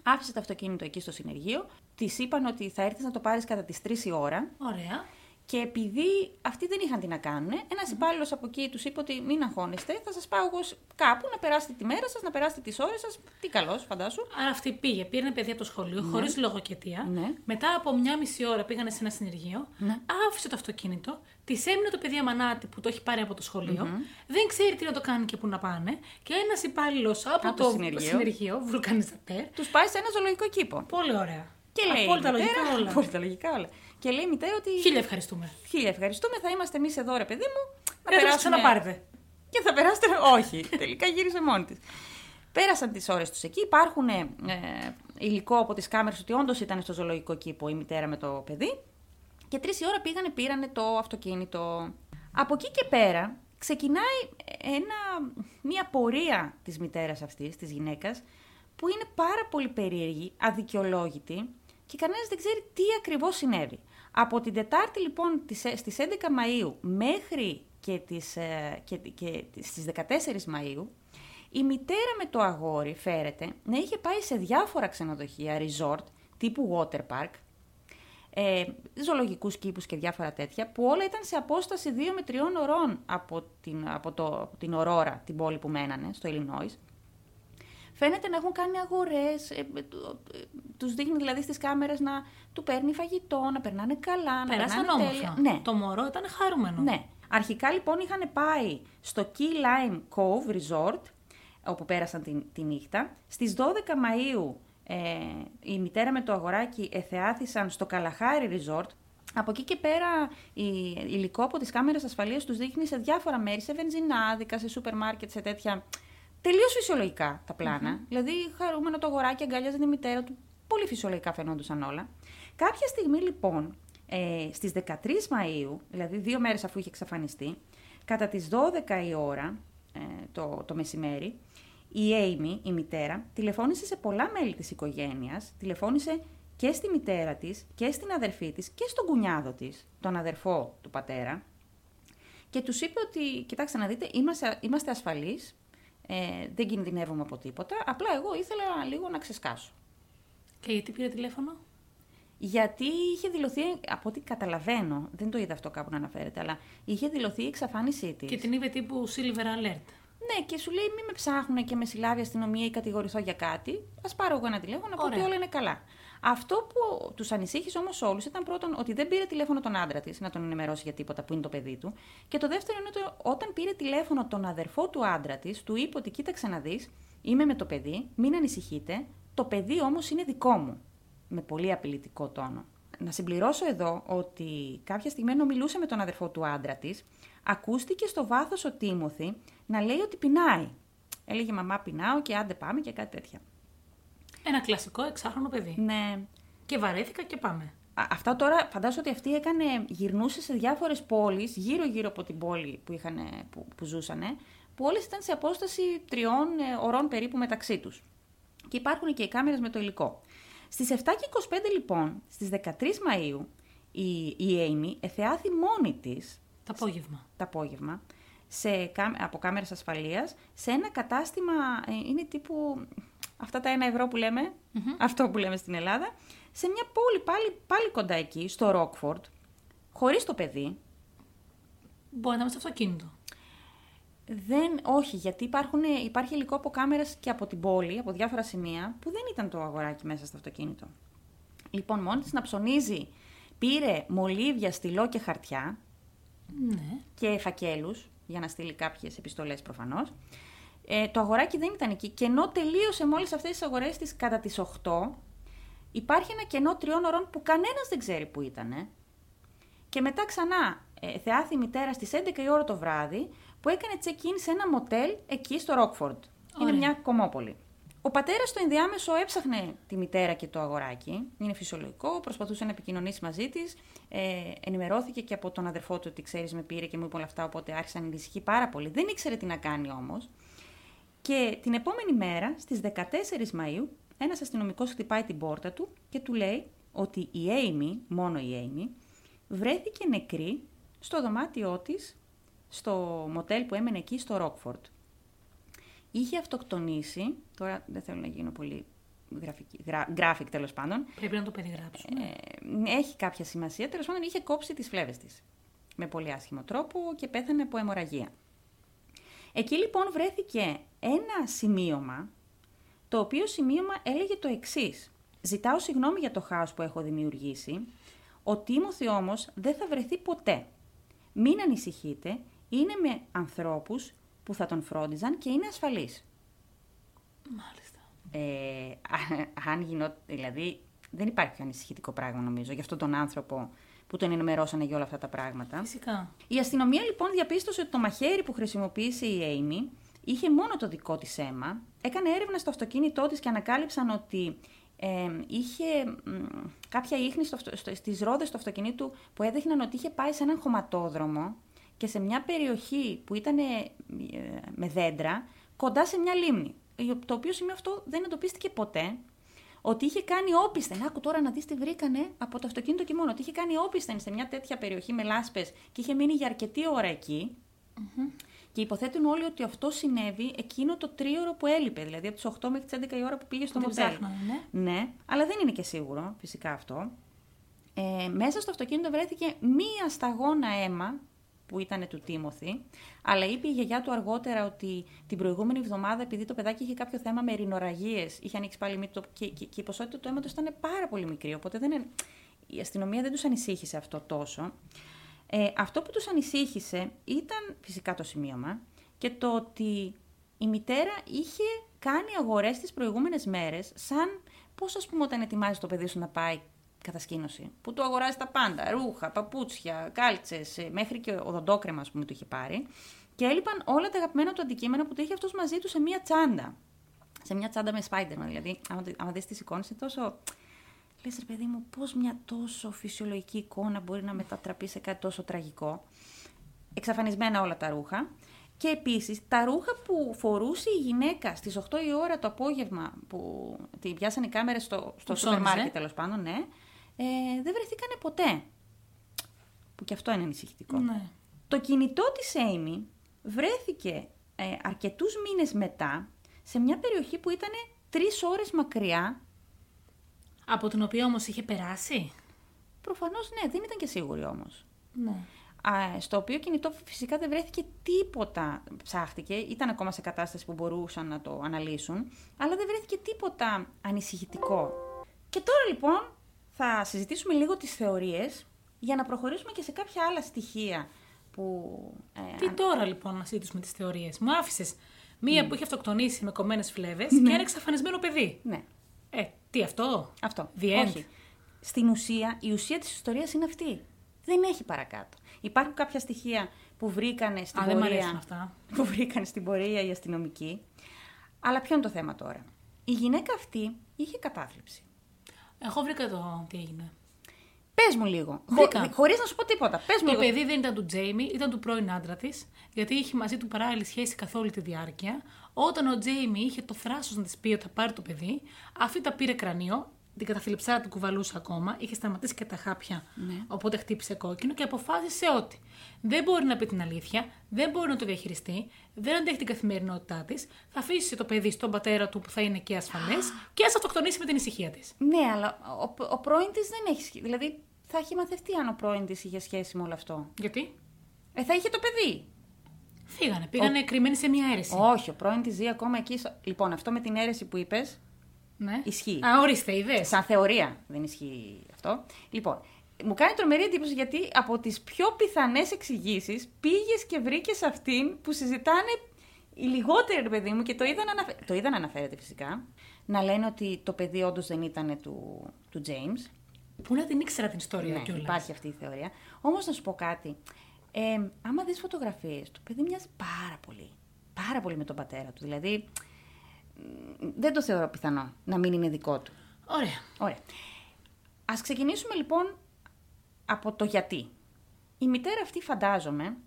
Άφησε το αυτοκίνητο εκεί στο συνεργείο, της είπαν ότι θα έρθεις να το πάρεις κατά τις 3 η ώρα. Ωραία. Και επειδή αυτοί δεν είχαν τι να κάνουν, ένας υπάλληλος από εκεί τους είπε ότι μην αγχώνεστε, θα σας πάω εγώ σ- κάπου να περάσετε τη μέρα σας, να περάσετε τις ώρες σας. Τι καλός, φαντάσου. Άρα αυτή πήγε, πήρε παιδί από το σχολείο, Ναι. χωρίς λογοκαιτία. Ναι. Μετά από μια μισή ώρα πήγανε σε ένα συνεργείο, Ναι. άφησε το αυτοκίνητο, της έμεινε το παιδί αμανάτη που το έχει πάρει από το σχολειο δεν ξέρει τι να το κάνει και πού να πάνε. Και ένας υπάλληλος από, Από το το συνεργείο. συνεργείο, βουλκανιστατέρ. Τους πάει σε ένα ζωολογικό κήπο. Πολύ ωραία. Και λέει. η Απόλυτα μητέρα- λογικά όλα. Απόλυτα λογικά όλα. Και λέει η μητέρα ότι. Χίλια ευχαριστούμε. Χίλια ευχαριστούμε, θα είμαστε εμείς εδώ, ρε παιδί μου. Να Δεν θα το ξαναπάρετε. Και θα περάσετε. Όχι, [laughs] τελικά γύρισε μόνη της. Πέρασαν τις ώρες τους εκεί. Υπάρχουν ε, υλικό από τις κάμερες ότι όντως ήταν στο ζωολογικό κήπο η μητέρα με το παιδί. Και τρεις η ώρα πήγανε, πήρανε το αυτοκίνητο. Από εκεί και πέρα ξεκινάει ένα, μια πορεία της μητέρας αυτής, της γυναίκας, που είναι πάρα πολύ περίεργη, αδικαιολόγητη και κανένας δεν ξέρει τι ακριβώς συνέβη. Από την Τετάρτη λοιπόν τις- στις 11 Μαΐου μέχρι και, τις, ε, και, και στις 14 Μαΐου η μητέρα με το αγόρι φέρεται να είχε πάει σε διάφορα ξενοδοχεία, resort, τύπου water park, ε, ζωολογικούς κήπους και διάφορα τέτοια, που όλα ήταν σε απόσταση 2 με 3 ωρών από την, από το, από την Ορόρα, την πόλη που μένανε, στο Illinois. Φαίνεται να έχουν κάνει αγορές, ε, ε, του- ε, τους δείχνει δηλαδή στις κάμερες να του παίρνει φαγητό, να περνάνε καλά, να Πέρασαν περνάνε όμορφα. τέλεια. Ναι. Το μωρό ήταν χαρούμενο. Ναι. Αρχικά λοιπόν είχαν πάει στο Key Lime Cove Resort, όπου πέρασαν τη, τη νύχτα. Στις 12 Μαΐου ε, η μητέρα με το αγοράκι εθεάθησαν στο Καλαχάρι Resort. Από εκεί και πέρα η υλικό από τις κάμερες ασφαλείας τους δείχνει σε διάφορα μέρη, σε βενζινάδικα, σε σούπερ μάρκετ, σε τέτοια... Τελείως φυσιολογικά τα πλανα Δηλαδή χαρούμενο το αγοράκι αγκαλιάζει τη μητέρα του. Πολύ φυσιολογικά φαινόντουσαν όλα. Κάποια στιγμή λοιπόν ε, στις 13 Μαΐου, δηλαδή δύο μέρες αφού είχε εξαφανιστεί, κατά τις 12 η ώρα ε, το, το μεσημέρι, η Amy, η μητέρα, τηλεφώνησε σε πολλά μέλη της οικογένειας, τηλεφώνησε και στη μητέρα της και στην αδερφή της και στον κουνιάδο της, τον αδερφό του πατέρα, και τους είπε ότι, κοιτάξτε να δείτε, είμαστε, είμαστε ασφαλείς, ε, δεν κινδυνεύουμε από τίποτα, απλά εγώ ήθελα λίγο να ξεσκάσω. Και γιατί πήρε τηλέφωνο; Γιατί είχε δηλωθεί, από ό,τι καταλαβαίνω, δεν το είδα αυτό κάπου να αναφέρεται, αλλά είχε δηλωθεί η εξαφάνισή της. Και την είπε τύπου Silver Alert. Ναι, και σου λέει: Μην με ψάχνουν και με συλλάβει αστυνομία ή κατηγορηθώ για κάτι. Α πάρω εγώ ένα τηλέφωνο να πω ότι Ωραία. όλα είναι καλά. Αυτό που τους ανησύχησε όμως όλους ήταν πρώτον ότι δεν πήρε τηλέφωνο τον άντρα της να τον ενημερώσει για τίποτα που είναι το παιδί του. Και το δεύτερο είναι ότι όταν πήρε τηλέφωνο τον αδερφό του άντρα της, του είπε ότι κοίταξε να δεις, είμαι με το παιδί, μην ανησυχείτε, το παιδί όμως είναι δικό μου. Με πολύ απειλητικό τόνο. Να συμπληρώσω εδώ ότι κάποια στιγμή ενώ μιλούσε με τον αδερφό του άντρα της, ακούστηκε στο βάθος ο Τίμωθη να λέει ότι πεινάει. Έλεγε μαμά πεινάω και άντε πάμε και κάτι τέτοια. Ένα κλασικό εξάχρονο παιδί. Ναι, Και βαρέθηκα και πάμε. Α, Αυτά τώρα φαντάζομαι ότι αυτή έκανε, γυρνούσε σε διάφορες πόλεις, γύρω-γύρω από την πόλη που, είχαν, που, που ζούσανε, που όλες ήταν σε απόσταση τριών ε, ωρών περίπου μεταξύ τους. Και υπάρχουν και οι κάμερες με το υλικό. Στις 7 και 25 λοιπόν, στις 13 Μαΐου, η, η Amy εθεάθη μόνη της Το απόγευμα. το απόγευμα σε, κά- από κάμερες ασφαλείας σε ένα κατάστημα, ε, είναι τύπου αυτά τα ένα ευρώ που λέμε, αυτό που λέμε στην Ελλάδα, σε μια πόλη πάλι, πάλι κοντά εκεί, στο Ρόκφορντ, χωρίς το παιδί. Μπορεί να είμαι στο αυτοκίνητο. Δεν, όχι, γιατί υπάρχουν, υπάρχει υλικό από κάμερες και από την πόλη, από διάφορα σημεία, που δεν ήταν το αγοράκι μέσα στο αυτοκίνητο. Λοιπόν, μόνη της να ψωνίζει, πήρε μολύβια, στυλό και χαρτιά, Ναι. και φακέλους για να στείλει κάποιες επιστολές προφανώς. Ε, το αγοράκι δεν ήταν εκεί και ενώ τελείωσε με όλες αυτές τις αγορές της κατά τις 8, υπάρχει ένα κενό τριών ωρών που κανένας δεν ξέρει που ήταν. Και μετά ξανά ε, θεάθη η μητέρα στις 11 η ώρα το βράδυ που έκανε check-in σε ένα μοτέλ εκεί στο Ρόκφορντ. Είναι Ωραία. μια κομμόπολη. Ο πατέρας στο ενδιάμεσο έψαχνε τη μητέρα και το αγοράκι. Είναι φυσιολογικό, προσπαθούσε να επικοινωνήσει μαζί της. Ε, ενημερώθηκε και από τον αδερφό του ότι ξέρεις, με πήρε και μου είπε όλα αυτά. Οπότε άρχισε να ανησυχεί πάρα πολύ. Δεν ήξερε τι να κάνει όμως. Και την επόμενη μέρα, στις 14 Μαου, ένας αστυνομικός χτυπάει την πόρτα του και του λέει ότι η Amy, μόνο η Amy, βρέθηκε νεκρή στο δωμάτιό της, στο μοτέλ που έμενε εκεί στο Ρόκφορντ. Είχε αυτοκτονήσει, τώρα δεν θέλω να γίνω πολύ γραφική, γρα, graphic τέλος πάντων, Πρέπει να το περιγράψουμε. ε, έχει κάποια σημασία, τέλος πάντων είχε κόψει τις φλέβες της με πολύ άσχημο τρόπο και πέθανε από αιμορραγία. Εκεί λοιπόν βρέθηκε ένα σημείωμα, το οποίο σημείωμα έλεγε το εξής. Ζητάω συγγνώμη για το χάος που έχω δημιουργήσει. Ο Τίμωθη όμως δεν θα βρεθεί ποτέ. Μην ανησυχείτε, είναι με ανθρώπους που θα τον φρόντιζαν και είναι ασφαλής. Μάλιστα. Ε, α- αν γινόταν, δηλαδή δεν υπάρχει πιο ανησυχητικό πράγμα νομίζω για αυτόν τον άνθρωπο που τον ενημερώσανε για όλα αυτά τα πράγματα. Φυσικά. Η αστυνομία λοιπόν διαπίστωσε ότι το μαχαίρι που χρησιμοποίησε η Amy είχε μόνο το δικό της αίμα. Έκανε έρευνα στο αυτοκίνητό της και ανακάλυψαν ότι ε, είχε μ, κάποια ίχνη στο, αυτο- στο, στις ρόδες του αυτοκινήτου που έδειχναν ότι είχε πάει σε έναν χωματόδρομο και σε μια περιοχή που ήταν ε, με δέντρα κοντά σε μια λίμνη. Το οποίο σημείο αυτό δεν εντοπίστηκε ποτέ ότι είχε κάνει όπισθεν. Άκου τώρα να δεις τι βρήκανε από το αυτοκίνητο και μόνο. Ότι είχε κάνει όπισθεν σε μια τέτοια περιοχή με λάσπες και είχε μείνει για αρκετή ώρα εκεί. Και υποθέτουν όλοι ότι αυτό συνέβη εκείνο το τρίωρο που έλειπε. Δηλαδή από τις 8 μέχρι τις 11 η ώρα που πήγε στο Που την μοντέλ. ψάχνανε, ναι. Ναι, αλλά δεν είναι και σίγουρο φυσικά αυτό. Ε, μέσα στο αυτοκίνητο βρέθηκε μία σταγόνα αίμα που ήταν του Τίμωθη, αλλά είπε η γιαγιά του αργότερα ότι την προηγούμενη εβδομάδα, επειδή το παιδάκι είχε κάποιο θέμα με ρινοραγίες, είχε ανοίξει πάλι μύτη το- και, και, και η ποσότητα του αίματος ήταν πάρα πολύ μικρή. Οπότε δεν, είναι- η αστυνομία δεν τους ανησύχησε αυτό τόσο. Ε, αυτό που τους ανησύχησε ήταν φυσικά το σημείωμα και το ότι η μητέρα είχε κάνει αγορές τις προηγούμενες μέρες σαν πώς ας πούμε όταν ετοιμάζει το παιδί σου να πάει κατασκήνωση. Που του αγοράζει τα πάντα, ρούχα, παπούτσια, κάλτσες, ε, μέχρι και οδοντόκρεμα ας πούμε του είχε πάρει. Και έλειπαν όλα τα αγαπημένα του αντικείμενα που το είχε αυτός μαζί του σε μία τσάντα. Σε μια τσάντα με Spider-Man. Δηλαδή, άμα, το- άμα δεις τις εικόνες, είναι τόσο Λες ρε παιδί μου, πώς μια τόσο φυσιολογική εικόνα μπορεί να μετατραπεί σε κάτι τόσο τραγικό. Εξαφανισμένα όλα τα ρούχα. Και επίσης τα ρούχα που φορούσε η γυναίκα στις 8 η ώρα το απόγευμα που την πιάσανε οι κάμερες στο, στο Που σούπερ μάρκετ ψώνιζε. τέλος πάντων, ναι, ε, δεν βρεθήκανε ποτέ. Που και αυτό είναι ανησυχητικό. Ναι. Το κινητό της Amy βρέθηκε ε, αρκετούς μήνες μετά σε μια περιοχή που ήταν τρεις ώρες μακριά Από την οποία όμως είχε περάσει; Προφανώς ναι, δεν ήταν και σίγουρη όμως. Ναι. Α, στο οποίο κινητό φυσικά δεν βρέθηκε τίποτα. Ψάχτηκε, ήταν ακόμα σε κατάσταση που μπορούσαν να το αναλύσουν, αλλά δεν βρέθηκε τίποτα ανησυχητικό. Και τώρα λοιπόν θα συζητήσουμε λίγο τις θεωρίες για να προχωρήσουμε και σε κάποια άλλα στοιχεία που... ε, Τι αν- τώρα λοιπόν να συζητήσουμε τις θεωρίες; Μου άφησες μία που είχε αυτοκτονήσει με κομμένες φλέβες Ναι. και ένα εξαφανισμένο παιδί. Ναι, Ε, τι αυτό; αυτό. The end. Όχι. Στην ουσία, η ουσία της ιστορίας είναι αυτή. Δεν έχει παρακάτω. Υπάρχουν κάποια στοιχεία που βρήκανε στην Α, δεν μ' πορεία... αρέσουν αυτά. που βρήκαν στην πορεία οι αστυνομικοί. Αλλά ποιο είναι το θέμα τώρα; Η γυναίκα αυτή είχε κατάθλιψη. Εγώ βρήκα το τι έγινε. Πες μου λίγο. Βρήκα. Χωρίς να σου πω τίποτα. Πες μου Το λίγο. παιδί δεν ήταν του Τζέιμι, ήταν του πρώην άντρα της, γιατί είχε μαζί του παράλληλη σχέση καθ' όλη τη διάρκεια. Όταν ο Τζέιμι είχε το θράσος να της πει ότι θα πάρει το παιδί, αυτή τα πήρε κρανίο, την καταθλιψάρα την κουβαλούσε ακόμα, είχε σταματήσει και τα χάπια, Ναι. οπότε χτύπησε κόκκινο και αποφάσισε ότι δεν μπορεί να πει την αλήθεια, δεν μπορεί να το διαχειριστεί, δεν αντέχει την καθημερινότητά της, θα αφήσει το παιδί στον πατέρα του που θα είναι και ασφαλές και ας αυτοκτονήσει με την ησυχία της. Ναι, αλλά ο, ο πρώην της δεν έχει σχέση. Δηλαδή, θα είχε μαθευτεί αν ο πρώην της είχε σχέση με όλο αυτό. Γιατί; Ε, θα είχε το παιδί. Φύγανε, πήγανε κρυμμένοι σε μια αίρεση. Όχι, ο πρώην της ζει ακόμα εκεί. στο- Λοιπόν, αυτό με την αίρεση που είπες, Ναι. Ισχύει. Α, ορίστε, είδες. σαν θεωρία δεν ισχύει αυτό. Λοιπόν, μου κάνει τρομερή εντύπωση γιατί από τις πιο πιθανές εξηγήσεις πήγες και βρήκες αυτήν που συζητάνε οι λιγότεροι, ρε παιδί μου, και το είδα, να αναφε... το είδα να αναφέρεται φυσικά, να λένε ότι το παιδί όντως δεν ήταν του, του James. Πού να την ήξερα την ιστορία Ναι, κιόλας. υπάρχει αυτή η θεωρία. Όμως να σου πω κάτι. Ε, άμα δεις φωτογραφίες, το παιδί μοιάζει πάρα πολύ. Πάρα πολύ με τον πατέρα του. Δηλαδή, μ, δεν το θεωρώ πιθανό να μην είναι δικό του. Ωραία. Ωραία. Ας ξεκινήσουμε λοιπόν από το γιατί. Η μητέρα αυτή φαντάζομαι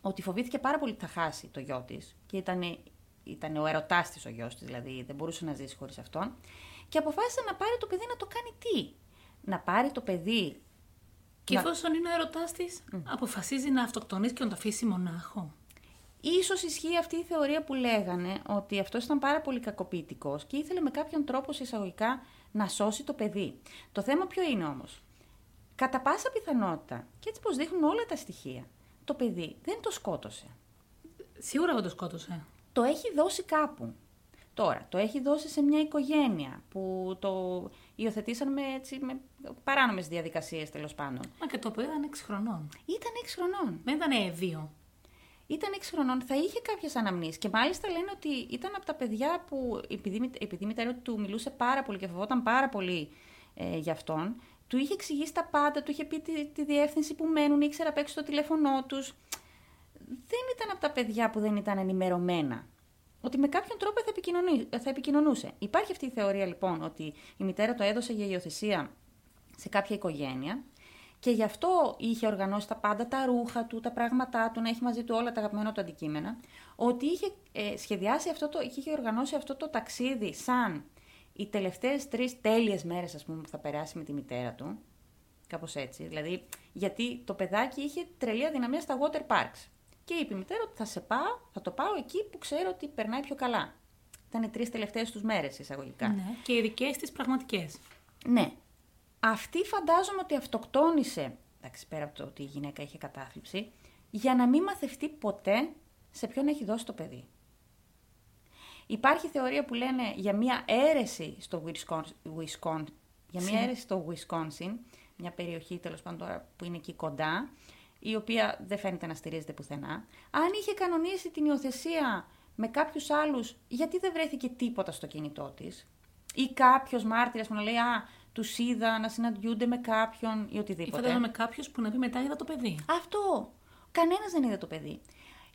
ότι φοβήθηκε πάρα πολύ ότι θα χάσει το γιο της και ήταν, ήταν ο ερωτάς της ο γιος της, δηλαδή δεν μπορούσε να ζήσει χωρίς αυτόν και αποφάσισε να πάρει το παιδί να το κάνει τι; Να πάρει το παιδί... Και να- εφόσον είναι ο ερωτάς της, αποφασίζει να αυτοκτονήσει και να το αφήσει μονάχο. Ίσως ισχύει αυτή η θεωρία που λέγανε ότι αυτός ήταν πάρα πολύ κακοποιητικός και ήθελε με κάποιον τρόπο σε εισαγωγικά να σώσει το παιδί. Το θέμα ποιο είναι όμως; Κατά πάσα πιθανότητα, και έτσι πως δείχνουν όλα τα στοιχεία, το παιδί δεν το σκότωσε. Σίγουρα δεν το σκότωσε. Το έχει δώσει κάπου. Τώρα, το έχει δώσει σε μια οικογένεια που το υιοθετήσαν με, έτσι, με παράνομες διαδικασίες τέλος πάντων. Μα και το παιδί ήταν 6 χρονών. Ήταν 6 χρονών. Δεν ήταν 2. Ήταν 6 χρονών, θα είχε κάποιες αναμνήσεις. Και μάλιστα λένε ότι ήταν από τα παιδιά που, επειδή, η- επειδή η μητέρα του μιλούσε πάρα πολύ και φοβόταν πάρα πολύ ε, για αυτόν, του είχε εξηγήσει τα πάντα, του είχε πει τη, τη διεύθυνση που μένουν, ήξερε απ' έξω το τηλέφωνό τους. Δεν ήταν από τα παιδιά που δεν ήταν ενημερωμένα. Ότι με κάποιον τρόπο θα, επικοινωνεί- θα επικοινωνούσε. Υπάρχει αυτή η θεωρία λοιπόν ότι η μητέρα το έδωσε για υιοθεσία σε κάποια οικογένεια και γι' αυτό είχε οργανώσει τα πάντα, τα ρούχα του, τα πράγματά του, να έχει μαζί του όλα τα αγαπημένα του αντικείμενα. Ότι είχε ε, σχεδιάσει αυτό το, είχε οργανώσει αυτό το ταξίδι σαν οι τελευταίες τρεις τέλειες μέρες, ας πούμε, που θα περάσει με τη μητέρα του. Κάπως έτσι. Δηλαδή, γιατί το παιδάκι είχε τρελή αδυναμία στα water parks. Και είπε η μητέρα ότι θα σε πάω, θα το πάω εκεί που ξέρω ότι περνάει πιο καλά. Ήταν οι τρεις τελευταίες τους μέρες, εισαγωγικά. Ναι. Και οι δικές της πραγματικές. Ναι. Αυτή φαντάζομαι ότι αυτοκτόνησε, εντάξει πέρα από το ότι η γυναίκα είχε κατάθλιψη, για να μην μαθευτεί ποτέ σε ποιον έχει δώσει το παιδί. Υπάρχει θεωρία που λένε για μια αίρεση στο Wisconsin, Wisconsin για μια Συ. αίρεση στο Wisconsin, μια περιοχή τέλος πάντων τώρα που είναι εκεί κοντά, η οποία δεν φαίνεται να στηρίζεται πουθενά. Αν είχε κανονίσει την υιοθεσία με κάποιους άλλους, γιατί δεν βρέθηκε τίποτα στο κινητό της; Ή κάποιος μάρτυρας που να λέει «Α, τους είδα να συναντιούνται με κάποιον» ή Ή οτιδήποτε. φαντάζομαι κάποιος που να πει μετά είδα το παιδί. Αυτό. Κανένας δεν είδε το παιδί.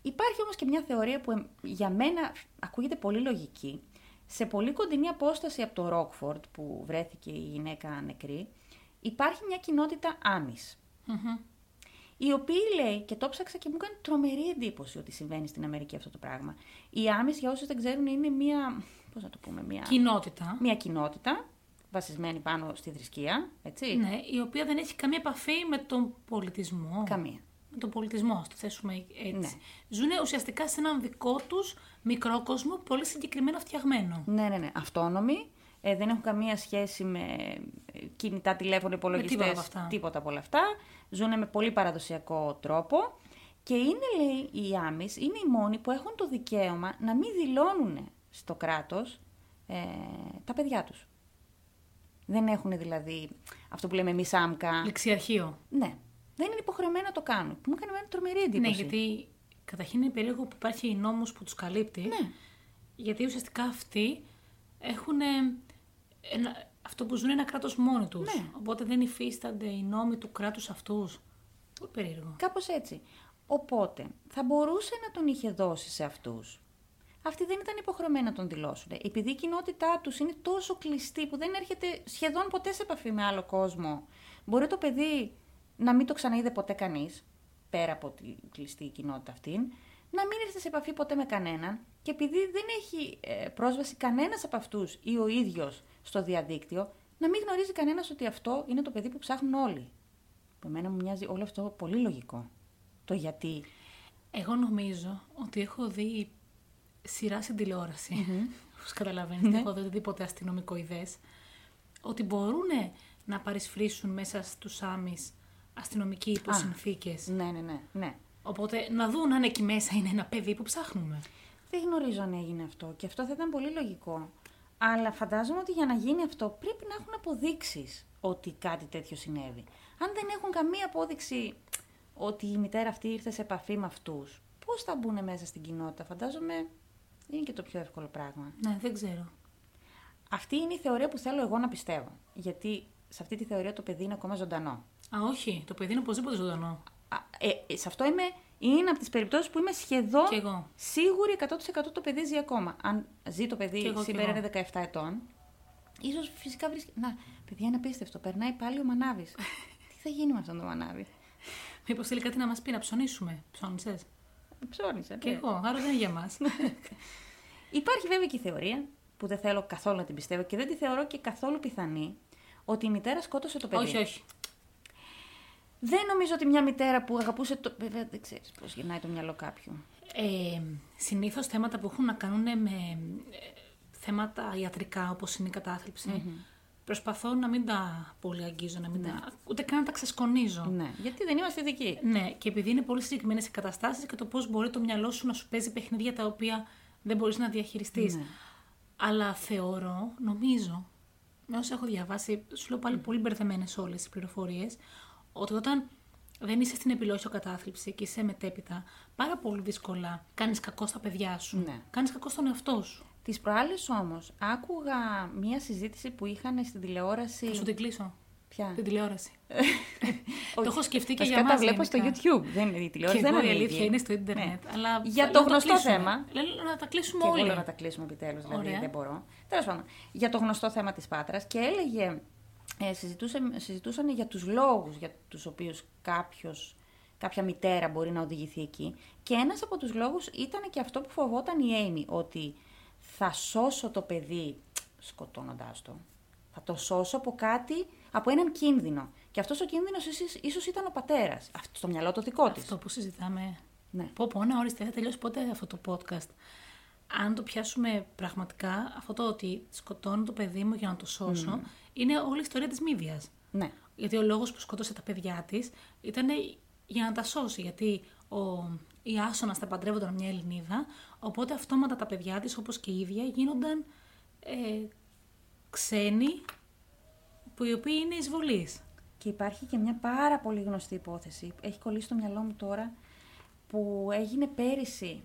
Υπάρχει όμως και μια θεωρία που εμ, για μένα ακούγεται πολύ λογική. Σε πολύ κοντινή απόσταση από το Ρόκφορντ που βρέθηκε η γυναίκα νεκρή, υπάρχει μια κοινότητα Άμις. Μμμ. Οι οποίοι λέει, και το ψάξα και μου έκανε τρομερή εντύπωση ότι συμβαίνει στην Αμερική αυτό το πράγμα. Οι Άμις, για όσους δεν ξέρουν, είναι μια. Πώς να το πούμε, μια, Κοινότητα. μια κοινότητα βασισμένη πάνω στη θρησκεία, έτσι. Ναι, η οποία δεν έχει καμία επαφή με τον πολιτισμό. Καμία. Με τον πολιτισμό, ας το θέσουμε έτσι. Ναι. Ζουν ουσιαστικά σε έναν δικό τους μικρό κόσμο, πολύ συγκεκριμένα φτιαγμένο. Ναι, ναι, ναι. Αυτόνομοι. ε, δεν έχουν καμία σχέση με ε, κινητά τηλέφωνα, υπολογιστέ, τίποτα από αυτά. τίποτα από όλα αυτά. Ζουν με πολύ παραδοσιακό τρόπο. Και είναι, λέει, οι Άμις, είναι οι μόνοι που έχουν το δικαίωμα να μην δηλώνουν στο κράτος ε, τα παιδιά τους. Δεν έχουν δηλαδή αυτό που λέμε εμείς άμκα. Λεξιαρχείο. Ναι. Δεν είναι υποχρεωμένοι να το κάνουν. Που μου έκανε μια τρομερή εντύπωση. Ναι, γιατί καταρχήν είναι περίεργο που υπάρχει νόμος που τους καλύπτει. Ναι. Γιατί ουσιαστικά αυτοί έχουν ε, ένα, αυτό που ζουν ένα κράτος μόνοι τους. Ναι. Οπότε δεν υφίστανται οι νόμοι του κράτους αυτούς. Πολύ περίεργο. Κάπως έτσι. Οπότε, θα μπορούσε να τον είχε δώσει σε αυτούς. Αυτοί δεν ήταν υποχρεωμένοι να τον δηλώσουν. Επειδή η κοινότητά τους είναι τόσο κλειστή που δεν έρχεται σχεδόν ποτέ σε επαφή με άλλο κόσμο, μπορεί το παιδί να μην το ξαναείδε ποτέ κανείς, πέρα από τη κλειστή κοινότητα αυτήν, να μην έρθει σε επαφή ποτέ με κανέναν και επειδή δεν έχει ε, πρόσβαση κανένας από αυτούς ή ο ίδιος στο διαδίκτυο, να μην γνωρίζει κανένας ότι αυτό είναι το παιδί που ψάχνουν όλοι. Που εμένα μου μοιάζει όλο αυτό πολύ λογικό. Το γιατί. Εγώ νομίζω ότι έχω δει σειρά στην τηλεόραση. Όπως καταλαβαίνεις, Ναι. δεν έχω δει οτιδήποτε αστυνομικό ιδέες. Ότι μπορούν να παρισφρήσουν μέσα στους άμεις αστυνομικοί υπό Α. συνθήκες. Ναι, ναι, ναι. ναι. Οπότε να δουν αν εκεί μέσα είναι ένα παιδί που ψάχνουμε. Δεν γνωρίζω αν έγινε αυτό και αυτό θα ήταν πολύ λογικό. Αλλά φαντάζομαι ότι για να γίνει αυτό πρέπει να έχουν αποδείξεις ότι κάτι τέτοιο συνέβη. Αν δεν έχουν καμία απόδειξη ότι η μητέρα αυτή ήρθε σε επαφή με αυτούς, πώς θα μπουν μέσα στην κοινότητα. Φαντάζομαι είναι και το πιο εύκολο πράγμα. Ναι, δεν ξέρω. Αυτή είναι η θεωρία που θέλω εγώ να πιστεύω. Γιατί σε αυτή τη θεωρία το παιδί είναι ακόμα ζωντανό. Α, όχι. Το παιδί είναι οπωσδήποτε ζωντανό. Α, ε, ε, σε αυτό είμαι, είναι από τις περιπτώσεις που είμαι σχεδόν Κι εγώ. σίγουρη 100% το παιδί ζει ακόμα. Αν ζει το παιδί Κι εγώ, κι σήμερα εγώ. είναι 17 ετών, ίσως φυσικά βρίσκει... Να, παιδιά είναι απίστευτο. Περνάει πάλι ο Μανάβης. [laughs] Τι θα γίνει με αυτόν τον Μανάβη; Μήπως θέλει κάτι να μας πει να ψωνίσουμε. Ψώνισες. Ψώνισε. Και ναι. εγώ, άρα δεν είναι για μας. [laughs] Υπάρχει βέβαια και η θεωρία, που δεν θέλω καθόλου να την πιστεύω και δεν τη θεωρώ και καθόλου πιθανή, ότι η μητέρα σκότωσε το παιδί. όχι, όχι. Δεν νομίζω ότι μια μητέρα που αγαπούσε το. Βέβαια δεν ξέρεις πώς γυρνάει το μυαλό κάποιου. Ε, Συνήθως θέματα που έχουν να κάνουν με ε, θέματα ιατρικά, όπως είναι η κατάθλιψη, προσπαθώ να μην τα πολύ αγγίζω, να μην τα, ούτε καν να τα ξεσκονίζω. Ναι, γιατί δεν είμαστε ειδικοί. Ναι, και επειδή είναι πολύ συγκεκριμένες οι καταστάσεις και το πώς μπορεί το μυαλό σου να σου παίζει παιχνίδια τα οποία δεν μπορείς να διαχειριστείς. Ναι. Αλλά θεωρώ, νομίζω, με όσα έχω διαβάσει, σου λέω πάλι πολύ μπερδεμένες όλες οι πληροφορίες, ότι όταν δεν είσαι στην επιλόχιο κατάθλιψη και είσαι μετέπειτα, πάρα πολύ δύσκολα κάνεις κακό στα παιδιά σου. Ναι. Κάνεις κακό στον εαυτό σου. Τις προάλλες όμως άκουγα μία συζήτηση που είχαν στην τηλεόραση. Θα σου την κλείσω. Ποια; Την τηλεόραση. [laughs] το έχω σκεφτεί και Βασικά για τα μας βλέπω στο γενικά. YouTube. Δεν είναι η Και τηλεόραση. δεν εγώ η είναι αλήθεια ίδια. είναι στο ίντερνετ. Ναι. Αλλά Για λέω το να γνωστό κλείσουμε. θέμα. Λέω να τα κλείσουμε Και εγώ όλοι. λέω να τα κλείσουμε επιτέλους, δηλαδή Ωραία. δεν μπορώ. Τέλος πάντων, για το γνωστό θέμα της Πάτρας και έλεγε, ε, συζητούσε, συζητούσαν για τους λόγους για τους οποίους κάποιος, κάποια μητέρα μπορεί να οδηγηθεί εκεί. Και ένας από τους λόγους ήταν και αυτό που φοβόταν η Έιμι, ότι θα σώσω το παιδί σκοτώνοντάς το. Θα το σώσω από κάτι, από έναν κίνδυνο. Και αυτός ο κίνδυνος ίσως ήταν ο πατέρας. Στο μυαλό το δικό της. Αυτό που συζητάμε. Ναι. Πω πω, να ορίστε, θα τελειώσει ποτέ αυτό το podcast. Αν το πιάσουμε πραγματικά, αυτό το ότι σκοτώνω το παιδί μου για να το σώσω, είναι όλη η ιστορία της Μύδιας. Ναι. Γιατί ο λόγος που σκότωσε τα παιδιά της ήταν για να τα σώσει. Γιατί ο, η Άσονας τα παντρεύονταν μια Ελληνίδα, οπότε αυτόματα τα παιδιά της, όπως και η ίδια, γίνονταν ε, ξένοι, που οι οποίοι είναι εισβολείς. Και υπάρχει και μια πάρα πολύ γνωστή υπόθεση, έχει κολλήσει στο μυαλό μου τώρα, που έγινε πέρυσι,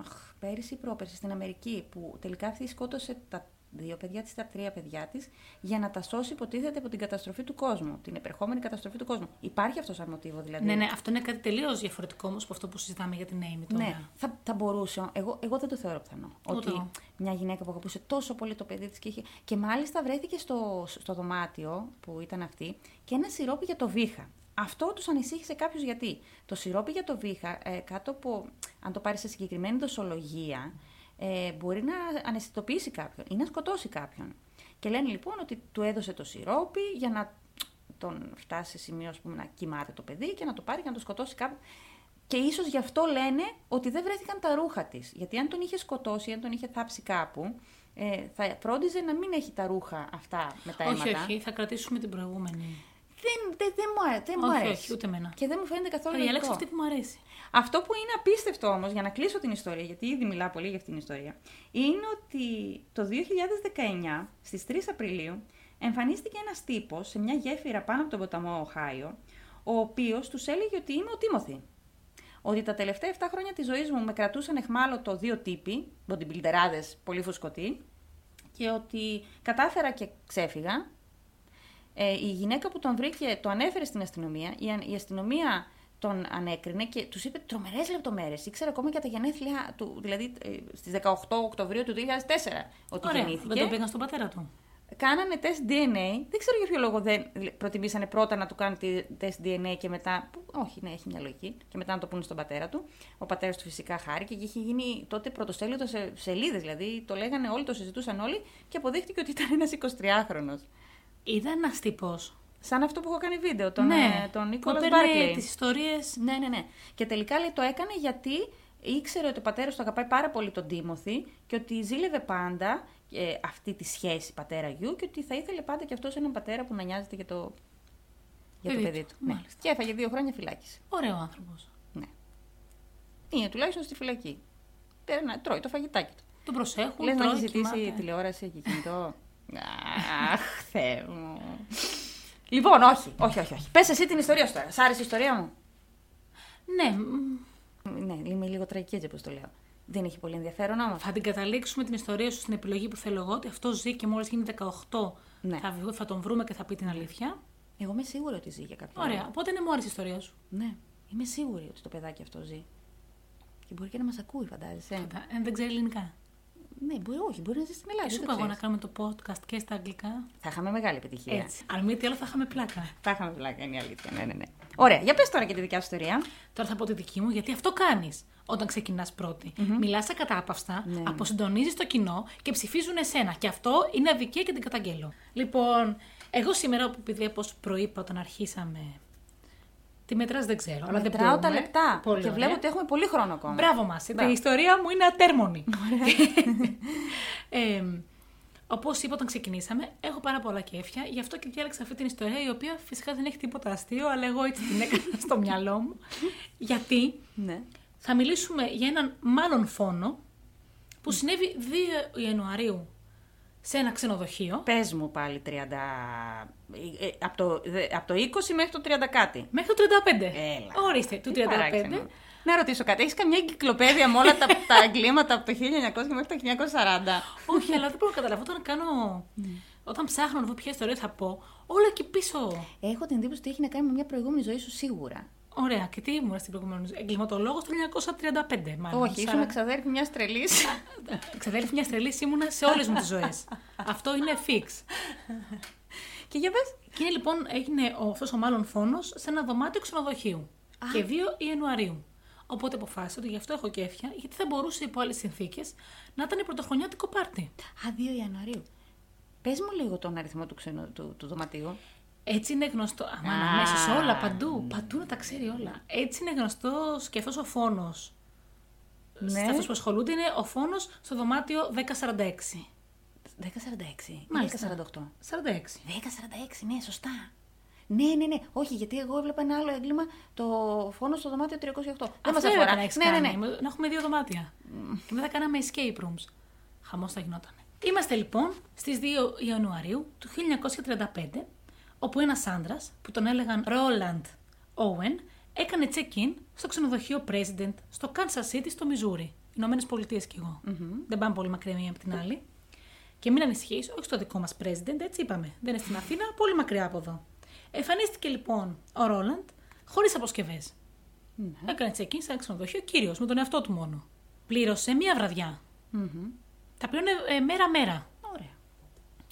αχ, πέρυσι ή πρόπερσι στην Αμερική, που τελικά αυτή σκότωσε τα δύο παιδιά της, τα τρία παιδιά της, για να τα σώσει υποτίθεται από την καταστροφή του κόσμου, την επερχόμενη καταστροφή του κόσμου. Υπάρχει αυτός σαν μοτίβο δηλαδή. Ναι, ναι, αυτό είναι κάτι τελείως διαφορετικό όμως από αυτό που συζητάμε για την Amy τώρα. Ναι, θα, θα μπορούσε. Εγώ, εγώ δεν το θεωρώ πιθανό. Ούτε ότι εγώ. μια γυναίκα που αγαπούσε τόσο πολύ το παιδί της και είχε. Και μάλιστα βρέθηκε στο, στο δωμάτιο που ήταν αυτή και ένα σιρόπι για το βήχα. Αυτό τους ανησύχησε κάποιο γιατί. Το σιρόπι για το βήχα, ε, κάτω από. αν το πάρεις σε συγκεκριμένη δοσολογία, ε, μπορεί να αναισθητοποιήσει κάποιον ή να σκοτώσει κάποιον. Και λένε λοιπόν ότι του έδωσε το σιρόπι για να τον φτάσει σε σημείο ας πούμε, να κοιμάται το παιδί και να το πάρει και να το σκοτώσει κάποιον. Και ίσως γι' αυτό λένε ότι δεν βρέθηκαν τα ρούχα της. Γιατί αν τον είχε σκοτώσει, αν τον είχε θάψει κάπου, ε, θα φρόντιζε να μην έχει τα ρούχα αυτά με τα όχι, αίματα. όχι, θα κρατήσουμε την προηγούμενη. Δεν, δεν, δεν μου, αρέ- δεν μου όχι, αρέσει. όχι, ούτε εμένα. Και δεν μου φαίνεται καθόλου Θα διαλέξω λογικό. αυτή που μου αρέσει. Αυτό που είναι απίστευτο όμως, για να κλείσω την ιστορία, γιατί ήδη μιλάω πολύ για αυτήν την ιστορία, είναι ότι το 2019, στις 3 Απριλίου, εμφανίστηκε ένας τύπος σε μια γέφυρα πάνω από τον ποταμό Οχάιο, ο οποίος τους έλεγε ότι είμαι ο Τίμωθη. Ότι τα τελευταία 7 χρόνια της ζωής μου με κρατούσαν εχμάλωτο δύο τύποι, bodybuilderάδες πολύ φουσκωτοί, και ότι κατάφερα και ξέφυγα. Ε, η γυναίκα που τον βρήκε το ανέφερε στην αστυνομία. Η, α- η αστυνομία τον ανέκρινε και τους είπε τρομερές λεπτομέρειες. Ήξερε ακόμα και τα γενέθλια του, δηλαδή ε, στις 18 Οκτωβρίου του 2004 ότι Ωραία, γεννήθηκε. δεν το πήγαν στον πατέρα του. Κάνανε τεστ DNA. Δεν ξέρω για ποιο λόγο δεν προτιμήσανε πρώτα να του κάνουν τη- τεστ DNA και μετά. που- όχι, ναι, έχει μια λογική. Και μετά να το πούνε στον πατέρα του. Ο πατέρας του φυσικά χάρηκε και είχε γίνει τότε πρωτοσέλιδο σε σελίδες. Δηλαδή το λέγανε όλοι, το συζητούσαν όλοι και αποδείχτηκε ότι ήταν ένας 23χρονο. Ήταν ένας τύπο. Σαν αυτό που έχω κάνει βίντεο, τον, ναι, ε, τον που Νίκολα έπαιρνε Μπάρκλεϊ. τις ιστορίες. Ναι, ναι, ναι. Και τελικά λέει το έκανε γιατί ήξερε ότι ο πατέρας του αγαπάει πάρα πολύ τον Τίμωθη και ότι ζήλευε πάντα ε, αυτή τη σχέση πατέρα-γιου και ότι θα ήθελε πάντα και αυτός έναν πατέρα που να νοιάζεται για το, για το Παιδί παιδί του, του. Ναι. μάλιστα. Και έφαγε δύο χρόνια φυλάκιση. Ωραίο άνθρωπος. Ναι. Είναι τουλάχιστον στη φυλακή. Περνά, τρώει το φαγητάκι του. Τον προσέχουν. Λες να τρώει, έχει ζητήσει κοιμάται. τηλεόραση και κινητό. Αχ, Θεέ μου. Λοιπόν, όχι, όχι, όχι. όχι. Πες εσύ την ιστορία σου τώρα. Σ' άρεσε η ιστορία μου; Ναι, μ, Ναι, είμαι λίγο τραγική έτσι όπως το λέω. Δεν έχει πολύ ενδιαφέρον όμως. θα την καταλήξουμε την ιστορία σου στην επιλογή που θέλω εγώ. Ότι αυτό ζει και μόλις γίνει 18 Ναι. θα, βγω- θα τον βρούμε και θα πει την αλήθεια. Εγώ είμαι σίγουρη ότι ζει για κάποιο Ωραία. λόγο. Οπότε ναι, μου άρεσε η ιστορία σου. Ναι, είμαι σίγουρη ότι το παιδάκι αυτό ζει. Και μπορεί και να μας ακούει, φαντάζεσαι. Φαντα- ε, δεν ξέρει ελληνικά. Ναι, μπορεί, όχι, μπορεί να ζεις στην Ελλάδα. Και σου δεν το είπα εγώ να ξέρεις. κάνουμε το podcast και στα αγγλικά. Θα είχαμε μεγάλη επιτυχία. Έτσι. Αν μη τι άλλο, θα είχαμε πλάκα. Θα είχαμε πλάκα, είναι η αλήθεια. Ναι, ναι, ναι. Ωραία, για πες τώρα και τη δικιά σου ιστορία. Τώρα θα πω τη δική μου, γιατί αυτό κάνεις όταν ξεκινάς πρώτη. Μιλάς ακατάπαυστα, Ναι. αποσυντονίζει το κοινό και ψηφίζουν εσένα. Και αυτό είναι αδικία και την καταγγέλω. Λοιπόν, εγώ σήμερα, επειδή όπως προείπα όταν αρχίσαμε. Τη μετράς δεν ξέρω, αλλά δεν Μετράω τα μπορούμε. λεπτά. Πολύ και ωραία. βλέπω ότι έχουμε πολύ χρόνο ακόμα. Μπράβο μας. Η Μπράβο. ιστορία μου είναι ατέρμονη. [laughs] ε, Όπως είπα όταν ξεκινήσαμε, έχω πάρα πολλά κέφια, γι' αυτό και διάλεξα αυτή την ιστορία, η οποία φυσικά δεν έχει τίποτα αστείο, αλλά εγώ έτσι την έκανα [laughs] στο μυαλό μου. Γιατί Ναι. θα μιλήσουμε για έναν μάλλον φόνο που συνέβη 2 Ιανουαρίου σε ένα ξενοδοχείο. Πες μου πάλι 30. Ε, από, το, δε- από το 20 μέχρι το 30 κάτι. Μέχρι το 35. Έλα. Ορίστε, του Τι 35. παράξενο. Να ρωτήσω κάτι, έχεις καμιά εγκυκλοπαίδεια με όλα τα, τα εγκλήματα από το 1900 και μέχρι το 1940. Όχι, αλλά δεν μπορώ να καταλάβω. Όταν κάνω. Όταν ψάχνω να δω ποια ιστορία θα πω, όλα εκεί πίσω. Έχω την εντύπωση ότι έχει να κάνει με μια προηγούμενη ζωή σου σίγουρα. Ωραία, και τι ήμουν στην προηγούμενη. Εγκληματολόγος το 1935, μάλλον. Όχι, ήσουν Σαρα- ξαδέρφη μιας τρελής. [laughs] Ξαδέλφη μιας τρελής ήμουνα σε όλες μου τις ζωές. Αυτό είναι fix. και για πες. Και είναι λοιπόν, έγινε ο, αυτός ο μάλλον φόνος σε ένα δωμάτιο ξενοδοχείου. Και 2 Ιανουαρίου. Οπότε αποφάσισα ότι γι' αυτό έχω κέφια, γιατί θα μπορούσε υπό άλλες συνθήκες να ήταν η πρωτοχρονιάτικο πάρτι. Α, 2 Ιανουαρίου. Πες μου λίγο τον αριθμό του, ξενο, του, του δωματίου. Έτσι είναι γνωστό. Αμάν, Α. αμέσω σε όλα, παντού. Παντού να τα ξέρει όλα. Έτσι είναι γνωστό και αυτός ο φόνος. Ναι. Σε αυτούς που ασχολούνται είναι ο φόνος στο δωμάτιο 1046. 1046. Μάλιστα. 1048. 46. 1046, ναι, σωστά. Ναι, ναι, ναι. Όχι, γιατί εγώ έβλεπα ένα άλλο έγκλημα, το φόνος στο δωμάτιο 308. Δεν μας Αυτό αφορά. να έχεις Ναι, ναι, κάνει. ναι. Να έχουμε δύο δωμάτια. Και μετά κάναμε escape rooms. Χαμός θα γινόταν. Είμαστε λοιπόν στις 2 Ιανουαρίου του 1935, όπου ένας άντρας που τον έλεγαν Roland Owen έκανε check-in στο ξενοδοχείο President στο Kansas City στο Μιζούρι. Ηνωμένες Πολιτείες κι εγώ. Δεν πάμε πολύ μακριά μία από την άλλη. Και μην ανησυχείς, όχι στο δικό μας President, έτσι είπαμε. Δεν είναι στην Αθήνα, πολύ μακριά από εδώ. Εμφανίστηκε λοιπόν ο Ρόλαντ χωρίς αποσκευές. Έκανε check-in σε ένα ξενοδοχείο κύριος, με τον εαυτό του μόνο. Πλήρωσε μία βραδιά. Μμμ. Τα πλήρωνε ε, μέρα-μέρα.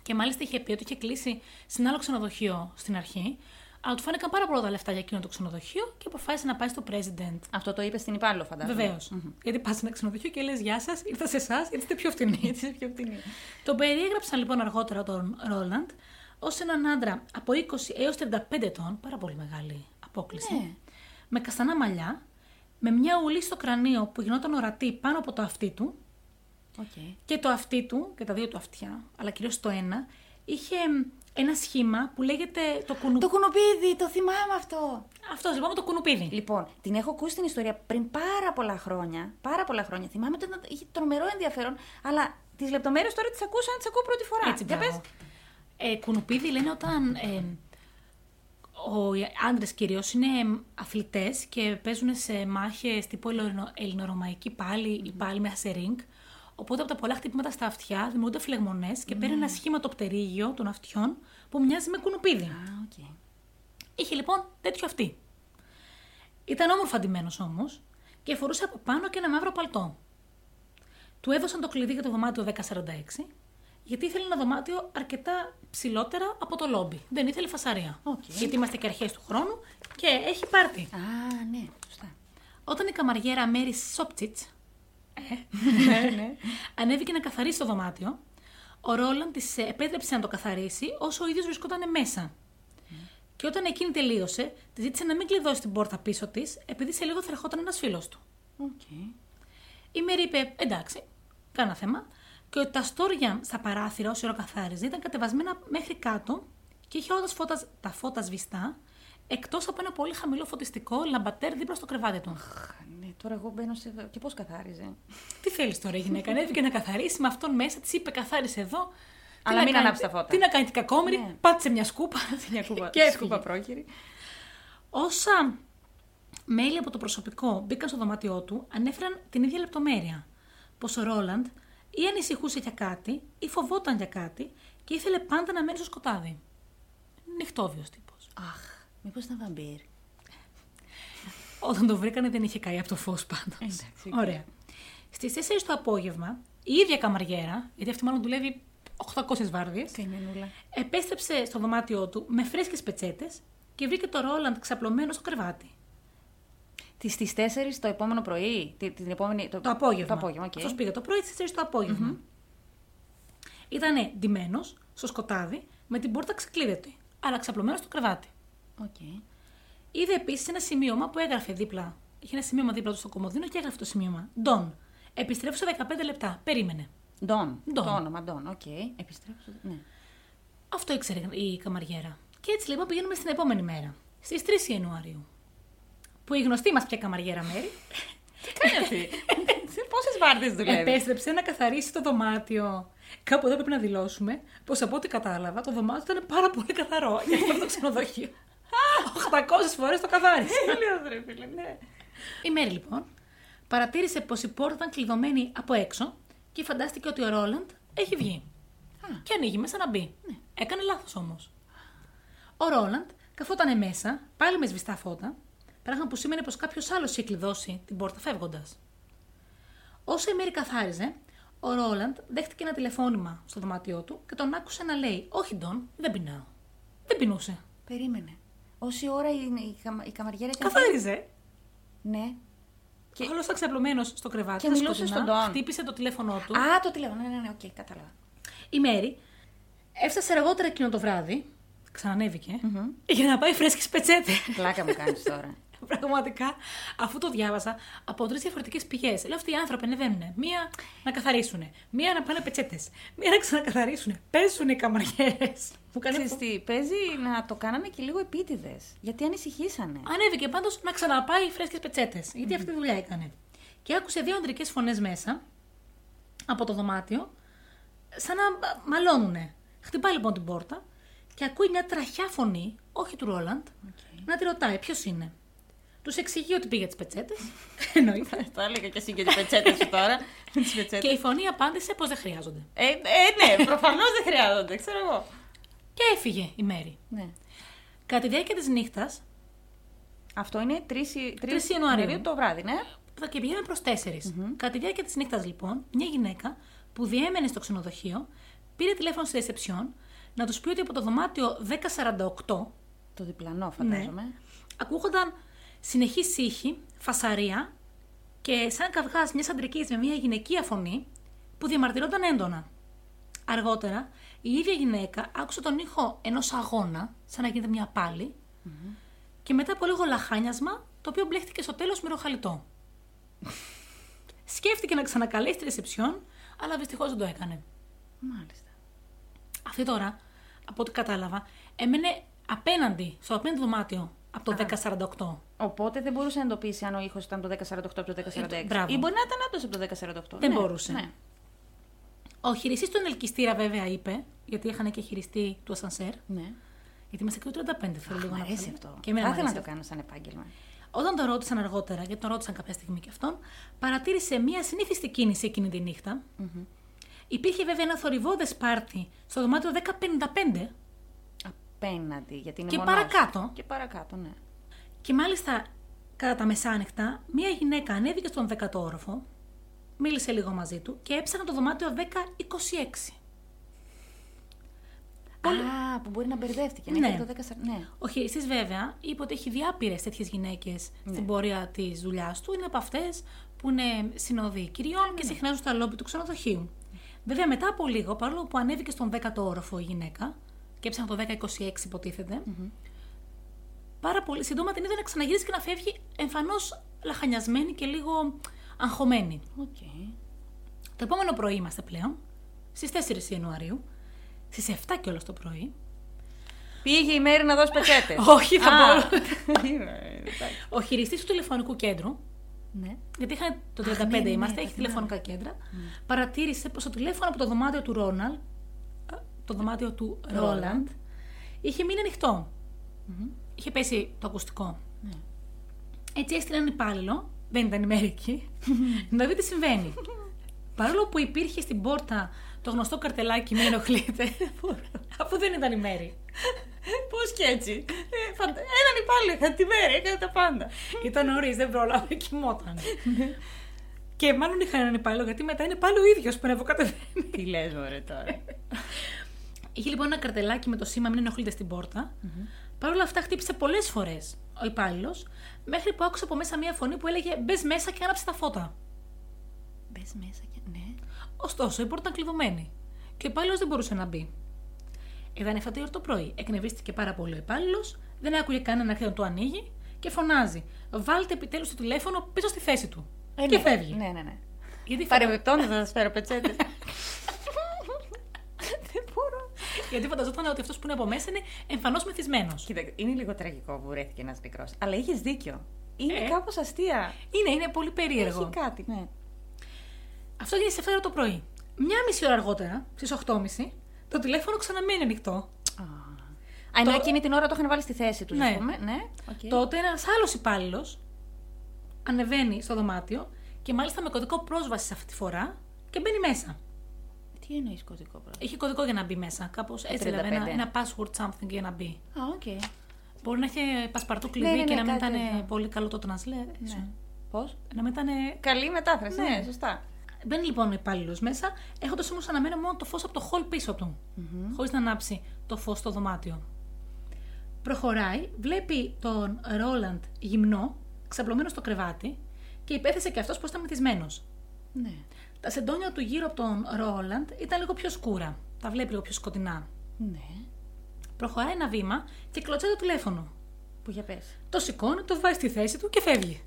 Ωραία. Και μάλιστα είχε πει ότι είχε κλείσει σε άλλο ξενοδοχείο στην αρχή, αλλά του φάνηκαν πάρα πολλά τα λεφτά για εκείνο το ξενοδοχείο και αποφάσισε να πάει στο President. Αυτό το είπε στην υπάλληλο, φαντάζομαι. Βεβαίως. Γιατί πας σε ένα ξενοδοχείο και λες: Γεια σας, ήρθα σε εσάς, γιατί είστε πιο φτηνοί. [laughs] Έτσι είναι πιο φτηνή. Τον περιέγραψαν λοιπόν αργότερα τον Ρόλαντ ως έναν άντρα από 20 έως 35 ετών, πάρα πολύ μεγάλη απόκλιση, Ναι. με καστανά μαλλιά, με μια ουλή στο κρανίο που γινόταν ορατή πάνω από το αυτί του Οκ. Και το αυτί του, και τα δύο του αυτιά, αλλά κυρίως το ένα, είχε μ, ένα σχήμα που λέγεται το κουνουπίδι. Το κουνουπίδι, το θυμάμαι αυτό. Αυτό λοιπόν το κουνουπίδι. Λοιπόν, την έχω ακούσει την ιστορία πριν πάρα πολλά χρόνια. Πάρα πολλά χρόνια. Θυμάμαι ότι ήταν- είχε τρομερό ενδιαφέρον, αλλά τις λεπτομέρειες τώρα τις ακούω σαν να τις ακούω πρώτη φορά. Έτσι, Για μπράβο. πες. Ε, κουνουπίδι λένε όταν ε, ο, οι άντρες κυρίως είναι αθλητές και παίζουν σε μάχες τύπου ελληνο- ελληνορωμαϊκή πάλι ή πάλι μέσα σε ριγκ. Οπότε από τα πολλά χτυπήματα στα αυτιά δημιουργούνται φλεγμονές και παίρνει ένα σχήμα το πτερίγιο των αυτιών που μοιάζει με κουνουπίδι. Α, οκ. Είχε λοιπόν τέτοιο αυτί. Ήταν όμορφα ντυμένος όμως και φορούσε από πάνω και ένα μαύρο παλτό. Του έδωσαν το κλειδί για το δωμάτιο 1046, γιατί ήθελε ένα δωμάτιο αρκετά ψηλότερα από το λόμπι. Δεν ήθελε φασαρία. Οκ. Γιατί είμαστε και αρχές του χρόνου και έχει πάρτι. Α, ναι, σωστά. Όταν η καμαριέρα Μέρι Σόπτσιτς ναι, ναι. ανέβηκε να καθαρίσει το δωμάτιο, ο Ρόλαν της επέτρεψε να το καθαρίσει όσο ο ίδιος βρισκόταν μέσα. Και όταν εκείνη τελείωσε, τη ζήτησε να μην κλειδώσει την πόρτα πίσω της, επειδή σε λίγο θα ερχόταν ένας φίλος του. Οκ. Η Μέρη είπε: Εντάξει, κανένα θέμα. Και ότι τα στόρια στα παράθυρα, όσο ώρα καθάριζε, ήταν κατεβασμένα μέχρι κάτω και είχε όλα φώτας, τα φώτα σβηστά, εκτός από ένα πολύ χαμηλό φωτιστικό λαμπατέρ δίπλα στο κρεβάτι του. Αχ, Ναι, τώρα εγώ μπαίνω σε. Και πώς καθάριζε; Τι θέλεις τώρα η γυναίκα, ανέβηκε να καθαρίσει με αυτόν μέσα, της είπε: Καθάρισε εδώ. Τι Αλλά να μην κάνει- ανάψει τα φώτα. Τι να κάνει την κακόμοιρη, Ναι. πάτησε μια σκούπα. [laughs] Μια κούπα, και έφυγε. σκούπα πρόχειρη. Όσα μέλη από το προσωπικό μπήκαν στο δωμάτιό του, ανέφεραν την ίδια λεπτομέρεια. Πως ο Ρόλαντ ή ανησυχούσε για κάτι ή φοβόταν για κάτι και ήθελε πάντα να μένει στο σκοτάδι. Νυχτόβιος τύπος. Αχ, μήπως ήταν βαμπύρ. Όταν το βρήκανε δεν είχε καεί από το φως πάντως. Εντάξει, οκ. Ωραία. Στις 4 το απόγευμα, η ίδια καμαριέρα, γιατί αυτή μάλλον δουλεύει 800 βάρδιες, Καημενούλα. επέστρεψε στο δωμάτιό του με φρέσκες πετσέτες και βρήκε το Ρόλαντ ξαπλωμένο στο κρεβάτι. Τι στις 4 το επόμενο πρωί, τη- την επόμενη. Το απόγευμα. Το απόγευμα, οκ. Αυτός πήγε το πρωί στις 4 το απόγευμα. Ήτανε ντυμένος στο σκοτάδι με την πόρτα ξεκλείδωτη, αλλά ξαπλωμένος στο κρεβάτι. Οκ. Είδε επίσης ένα σημείωμα που έγραφε δίπλα. Είχε ένα σημείωμα δίπλα του στο κομοδίνο και έγραφε το σημείωμα. Ντον. Επιστρέφω σε 15 λεπτά. Περίμενε. Ντον. Ντον. Το όνομα Ντόν, οκ. Επιστρέψω. Ναι. Αυτό ήξερε η καμαριέρα. Και έτσι λοιπόν πηγαίνουμε στην επόμενη μέρα. Στις 3 Ιανουαρίου. Που η γνωστή μας πια καμαριέρα Μέρη Τι κάνει αυτή; [laughs] Πόσες βάρδιες δουλεύει; επέστρεψε να καθαρίσει το δωμάτιο. Κάπου εδώ πρέπει να δηλώσουμε πως από ό,τι κατάλαβα το δωμάτιο ήταν πάρα πολύ καθαρό για αυτό το ξενοδοχείο. 800 φορές το καθάρισε. [laughs] Τέλειος, ρε φίλε, ναι. Η Μέρη λοιπόν παρατήρησε πως η πόρτα ήταν κλειδωμένη από έξω και φαντάστηκε ότι ο Ρόλαντ έχει βγει. Α. Και ανοίγει μέσα να μπει. Έκανε λάθος όμως. Ο Ρόλαντ καθόταν μέσα, πάλι με σβηστά φώτα, πράγμα που σήμαινε πως κάποιος άλλος είχε κλειδώσει την πόρτα φεύγοντας. Όσο η Μέρη καθάριζε, ο Ρόλαντ δέχτηκε ένα τηλεφώνημα στο δωμάτιό του και τον άκουσε να λέει: Όχι, Ντόν, δεν πεινάω. Δεν πεινούσε. Περίμενε. Όση ώρα η, η, καμα- η καμαριέρα ήταν. Καθάριζε. Ναι. Και... Όλο ήταν ξαπλωμένος στο κρεβάτι. Και στα μιλούσε σκοτεινά, στον Ντον. Χτύπησε το τηλέφωνό του. Α, το τηλέφωνο. Ναι, ναι, ναι, οκ, κατάλαβα. Η Μέρη έφτασε αργότερα εκείνο το βράδυ, ξανανέβηκε, για να πάει φρέσκες πετσέτες. Πλάκα μου κάνεις τώρα. [laughs] [laughs] Πραγματικά, αφού το διάβασα από τρεις διαφορετικές πηγές. Λέω αυτοί οι άνθρωποι ανεβαίνουν. Μία να καθαρίσουν, μία να πάνε πετσέτες, μία να ξανακαθαρίσουν. Πέσουν οι καμαριέρε. Μου κάνει Ξέρεις τι, παίζει να το κάνανε και λίγο επίτηδες. Γιατί ανησυχήσανε. Ανέβηκε πάντως να ξαναπάει φρέσκες πετσέτες. Γιατί αυτή τη δουλειά έκανε. Και άκουσε δύο ανδρικέ φωνές μέσα από το δωμάτιο, σαν να μαλώνουνε. Χτυπάει λοιπόν την πόρτα και ακούει μια τραχιά φωνή, όχι του Ρόλαντ, να τη ρωτάει ποιος είναι; Τους εξηγεί ότι πήγε τις πετσέτες. [laughs] Εννοείται. Το έλεγα και εσύ και τις πετσέτες σου τώρα. Με [laughs] τις και πετσέτες. η φωνή απάντησε πως δεν χρειάζονται. Ε, ε, ναι, προφανώς δεν χρειάζονται, ξέρω εγώ. Και έφυγε η Μέρη. Ναι. Κατά τη διάρκεια της νύχτας, Αυτό είναι 3, 3 Ιανουαρίου. το βράδυ, ναι. θα και πηγαίναμε προς 4. Κατά τη διάρκεια της νύχτας, λοιπόν, μια γυναίκα που διέμενε στο ξενοδοχείο πήρε τηλέφωνο στη ρεσεψιόν να τους πει ότι από το δωμάτιο 1048 Το διπλανό, φαντάζομαι. ακούγονταν συνεχή ήχη, φασαρία και σαν καυγάς μιας αντρικής με μια γυναικεία φωνή που διαμαρτυρόταν έντονα. Αργότερα, η ίδια γυναίκα άκουσε τον ήχο ενός αγώνα, σαν να γίνεται μια παλη και μετά από λίγο λαχάνιασμα, το οποίο μπλέχτηκε στο τέλος με ροχαλιτό. Σκέφτηκε να ξανακαλέσει τη ρεσεψιόν, αλλά δυστυχώς δεν το έκανε. Μάλιστα. Αυτή τώρα, από ό,τι κατάλαβα, έμενε απέναντι, στο απέναντι δωμάτιο από το 1048. Οπότε δεν μπορούσε να εντοπίσει αν ο ήχος ήταν το 1048 από το 1046. Ε, μπράβο. Ή μπορεί να ήταν όντω από το 1048. Δεν ναι, μπορούσε. Ναι. Ο χειριστής του ελκυστήρα βέβαια είπε, γιατί είχαν και χειριστή του ασανσέρ, ναι. γιατί είμαστε και το 35, θέλω λίγο Μ' να αρέσει πω. αυτό. Και εμένα Θα μ' ήθελα να αρέσει το κάνω σαν επάγγελμα. Όταν το ρώτησαν αργότερα, γιατί τον ρώτησαν κάποια στιγμή και αυτόν, παρατήρησε μία συνήθιστη κίνηση εκείνη τη νυχτα Υπήρχε βέβαια ένα θορυβόδε πάρτι στο δωμάτιο 1055 Απέναντι, γιατί είναι Και μονός. παρακάτω. Και παρακάτω, ναι. και μάλιστα κατά τα μεσάνυχτα μία γυναίκα ανέβηκε στον 10ο όροφο, μίλησε λίγο μαζί του και έψαχνε το δωμάτιο 1026. Α, που μπορεί να μπερδεύτηκε. να Ναι. είχε το 10, ναι. Ο χειριστή, βέβαια, είπε ότι έχει διάπειρες τέτοιες γυναίκες στην πορεία της δουλειάς του. Είναι από αυτές που είναι συνοδοί κυριών και συχνάζουν στα λόμπι του ξενοδοχείου. Βέβαια, μετά από λίγο, παρόλο που ανέβηκε στον 10ο όροφο η γυναίκα και έψαχνε το 1026, υποτίθεται, πάρα πολύ σύντομα την είδε να ξαναγυρίζει και να φεύγει εμφανώς λαχανιασμένη και λίγο αγχωμένη. ΟΚ. Το επόμενο πρωί είμαστε πλέον, στις 4 Ιανουαρίου, στις 7 κιόλας το πρωί. Πήγε η Μαίρη να δώσει πετσέτες. [laughs] Όχι, θα πω. [laughs] Είμαι, εντάξει. Ο χειριστής του τηλεφωνικού κέντρου Ναι. γιατί είχαν το 35 Αχ, ναι, ναι, ναι, είμαστε, τα έχει θυμάμαι. τηλεφωνικά κέντρα, παρατήρησε πως το τηλέφωνο από το δωμάτιο του Ρόναλντ, το δωμάτιο του Ρόλαντ, είχε μείνει ανοιχτό. Είχε πέσει το ακουστικό. Ναι. Έτσι έστειλε έναν υπάλληλο, δεν ήταν η μέρη εκεί, να δει τι συμβαίνει. Παρόλο που υπήρχε στην πόρτα το γνωστό καρτελάκι με ενοχλείτε, αφού δεν ήταν η μέρη. Πώς και έτσι. Ε, φαντα... Έναν υπάλληλο είχα τη μέρα, έκανε τα πάντα. Ήταν νωρίς, δεν πρόλαβε, κοιμόταν. και μάλλον είχαν έναν υπάλληλο, γιατί μετά είναι πάλι ο ίδιος που ανεβοκατεβαίνει. Τι λες, ωραία τώρα. Είχε λοιπόν ένα καρτελάκι με το σήμα Μην ενοχλείτε στην πόρτα. Παρ' όλα αυτά χτύπησε πολλές φορές ο υπάλληλος, μέχρι που άκουσε από μέσα μία φωνή που έλεγε Μπες μέσα και άναψε τα φώτα. Μπες μέσα και. Ναι. Ωστόσο, η πόρτα ήταν κλειδωμένη και ο υπάλληλος δεν μπορούσε να μπει. Ήταν 7 η ώρα το πρωί. Εκνευρίστηκε πάρα πολύ ο υπάλληλος, δεν άκουγε κανένα να έρθει να το ανοίγει και φωνάζει: Βάλτε επιτέλους το τηλέφωνο πίσω στη θέση του. Ε, και ναι. φεύγει. Ναι, ναι, ναι. Γιατί, Παρεμπιπτόντως θα σας φέρω πετσέτες. [laughs] Δεν μπορώ. γιατί φανταζόταν ότι αυτός που είναι από μέσα είναι εμφανώς μεθυσμένος. Κοίτα, είναι λίγο τραγικό που βρέθηκε ένας μικρός. Αλλά είχες δίκιο. Είναι Ε. κάπως αστεία. Είναι, είναι πολύ περίεργο. Έχει κάτι, ναι. Αυτό έγινε στις 7 ώρα το πρωί. Μια μισή ώρα αργότερα, στις 8.30, το τηλέφωνο ξαναμένει ανοιχτό. Α, ενώ Το- εκείνη την ώρα το είχαν βάλει στη θέση τους, Ναι. ας πούμε. Ναι, οκ. Τότε ένας άλλος υπάλληλος ανεβαίνει στο δωμάτιο και μάλιστα με κωδικό πρόσβασης αυτή τη φορά και μπαίνει μέσα. Τι εννοείς κωδικό πρόσβασης. Είχε κωδικό για να μπει μέσα. Κάπως έτσι, 35. δηλαδή. Ένα, ένα password something για να μπει. Α, οκ. Μπορεί να είχε πασπαρτού κλειδί Ναι, ναι, και ναι, να μην κάτι ήταν τέτοιο. πολύ καλό το translate. Ναι. Πώς; Να μην ήταν. Καλή μετάφραση, ναι, Ναι. σωστά. Μπαίνει λοιπόν ο υπάλληλος μέσα, έχοντας όμως αναμένο μόνο το φως από το hall πίσω του, χωρίς να ανάψει το φως στο δωμάτιο. Προχωράει, βλέπει τον Ρόλαντ γυμνό, ξαπλωμένο στο κρεβάτι και υπέθεσε και αυτός πως ήταν μεθυσμένο. Ναι. Τα σεντόνια του γύρω από τον Ρόλαντ ήταν λίγο πιο σκούρα. Τα βλέπει λίγο πιο σκοτεινά. Ναι. Προχωράει ένα βήμα και κλωτσάει το τηλέφωνο. Που για πες. Το σηκώνει, το βάζει στη θέση του και φεύγει.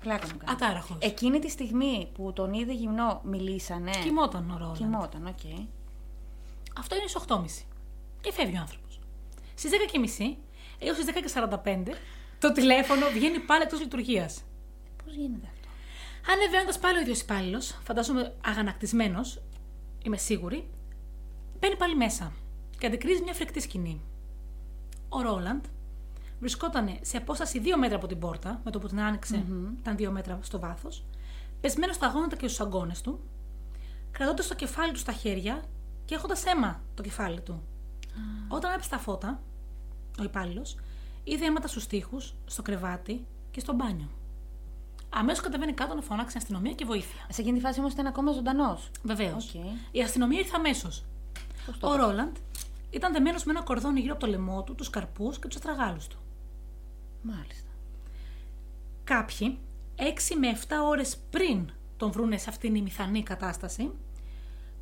Πλάκα μου κάνεις. Ατάραχος. Εκείνη τη στιγμή που τον είδε γυμνό, μιλήσανε. Κοιμόταν ο Ρόλαντ. Κοιμόταν, οκ. Αυτό είναι στις 8.30. Και φεύγει ο άνθρωπος. Στις 10.30 έως στις 10.45 το τηλέφωνο βγαίνει πάλι εκτός λειτουργίας. Πώς γίνεται αυτό; Ανεβαίνοντας πάλι ο ίδιος υπάλληλος, φαντάζομαι αγανακτισμένος, είμαι σίγουρη, μπαίνει πάλι μέσα και αντικρίζει μια φρικτή σκηνή. Ο Ρόλαντ βρισκόταν σε απόσταση 2 μέτρα από την πόρτα, με το που την άνοιξε, ήταν 2 μέτρα στο βάθος, πεσμένος στα γόνατα και στους αγκώνες του, κρατώντας το κεφάλι του στα χέρια και έχοντας αίμα το κεφάλι του. Όταν άναψε τα φώτα, ο υπάλληλος είδε αίματα στους τοίχους, στο κρεβάτι και στο μπάνιο. Αμέσως κατεβαίνει κάτω να φωνάξει την αστυνομία και βοήθεια. Σε εκείνη τη φάση όμως ήταν ακόμα ζωντανός. Βεβαίως. Οκ. Η αστυνομία ήρθε αμέσως. Ο Ρόλαντ ήταν δεμένος με ένα κορδόνι γύρω από το λαιμό του, τους καρπούς και τους αστραγάλους του. Μάλιστα. Κάποιοι, 6 με 7 ώρες πριν τον βρούνε σε αυτήν η μηθανή κατάσταση,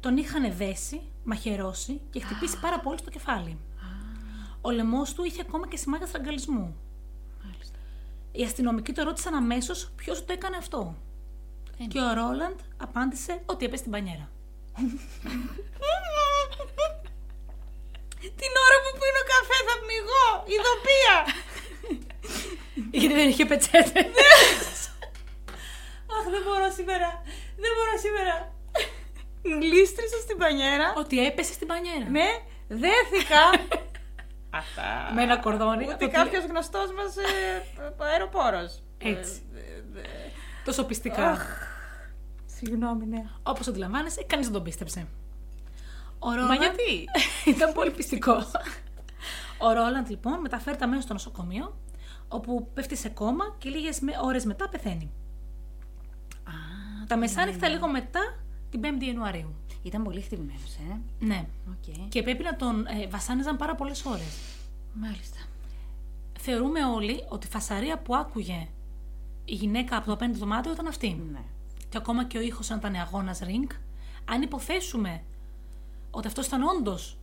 τον είχαν δέσει, μαχαιρώσει και χτυπήσει πάρα πολύ στο κεφάλι. Ο λαιμός του είχε ακόμα και σημάδια στραγγαλισμού. Μάλιστα. Οι αστυνομικοί το ρώτησαν αμέσως ποιος το έκανε αυτό. Ε, Και ο Ρόλαντ απάντησε ότι έπεσε στην πανιέρα. [laughs] Την ώρα που πίνω καφέ θα πνιγώ, ειδοπία. Γιατί δεν είχε πετσέτε. [laughs] Αχ, δεν μπορώ σήμερα. Δεν μπορώ σήμερα. Γλίστρισα στην πανιέρα. Ότι έπεσε στην πανιέρα. Ναι, δέθηκα. [laughs] Αυτά. Με ένα κορδόνι. Ούτε από τη- κάποιος γνωστός μας ε, αεροπόρος. Έτσι. Τόσο πιστικά. Συγγνώμη, ναι. Όπως αντιλαμβάνεσαι, κανείς δεν τον πίστεψε. Ο Ρόλαντ Μα γιατί; [laughs] ήταν πολύ πιστικό. [laughs] Ο Ρόλαντ λοιπόν μεταφέρεται αμέσως στο νοσοκομείο, όπου πέφτει σε κώμα και λίγες ώρες μετά πεθαίνει. Α, Τα μεσάνυχτα λίγο μετά την 5η Ιανουαρίου. Ήταν πολύ χτυπημένος, ε. Ναι. Οκ. Και πρέπει να τον ε, βασάνιζαν πάρα πολλές ώρες. Μάλιστα. Θεωρούμε όλοι ότι η φασαρία που άκουγε η γυναίκα από το απέναντι δωμάτιο ήταν αυτή. Ναι. Και ακόμα και ο ήχος αν ήταν αγώνας ring, αν υποθέσουμε ότι αυτός ήταν όντως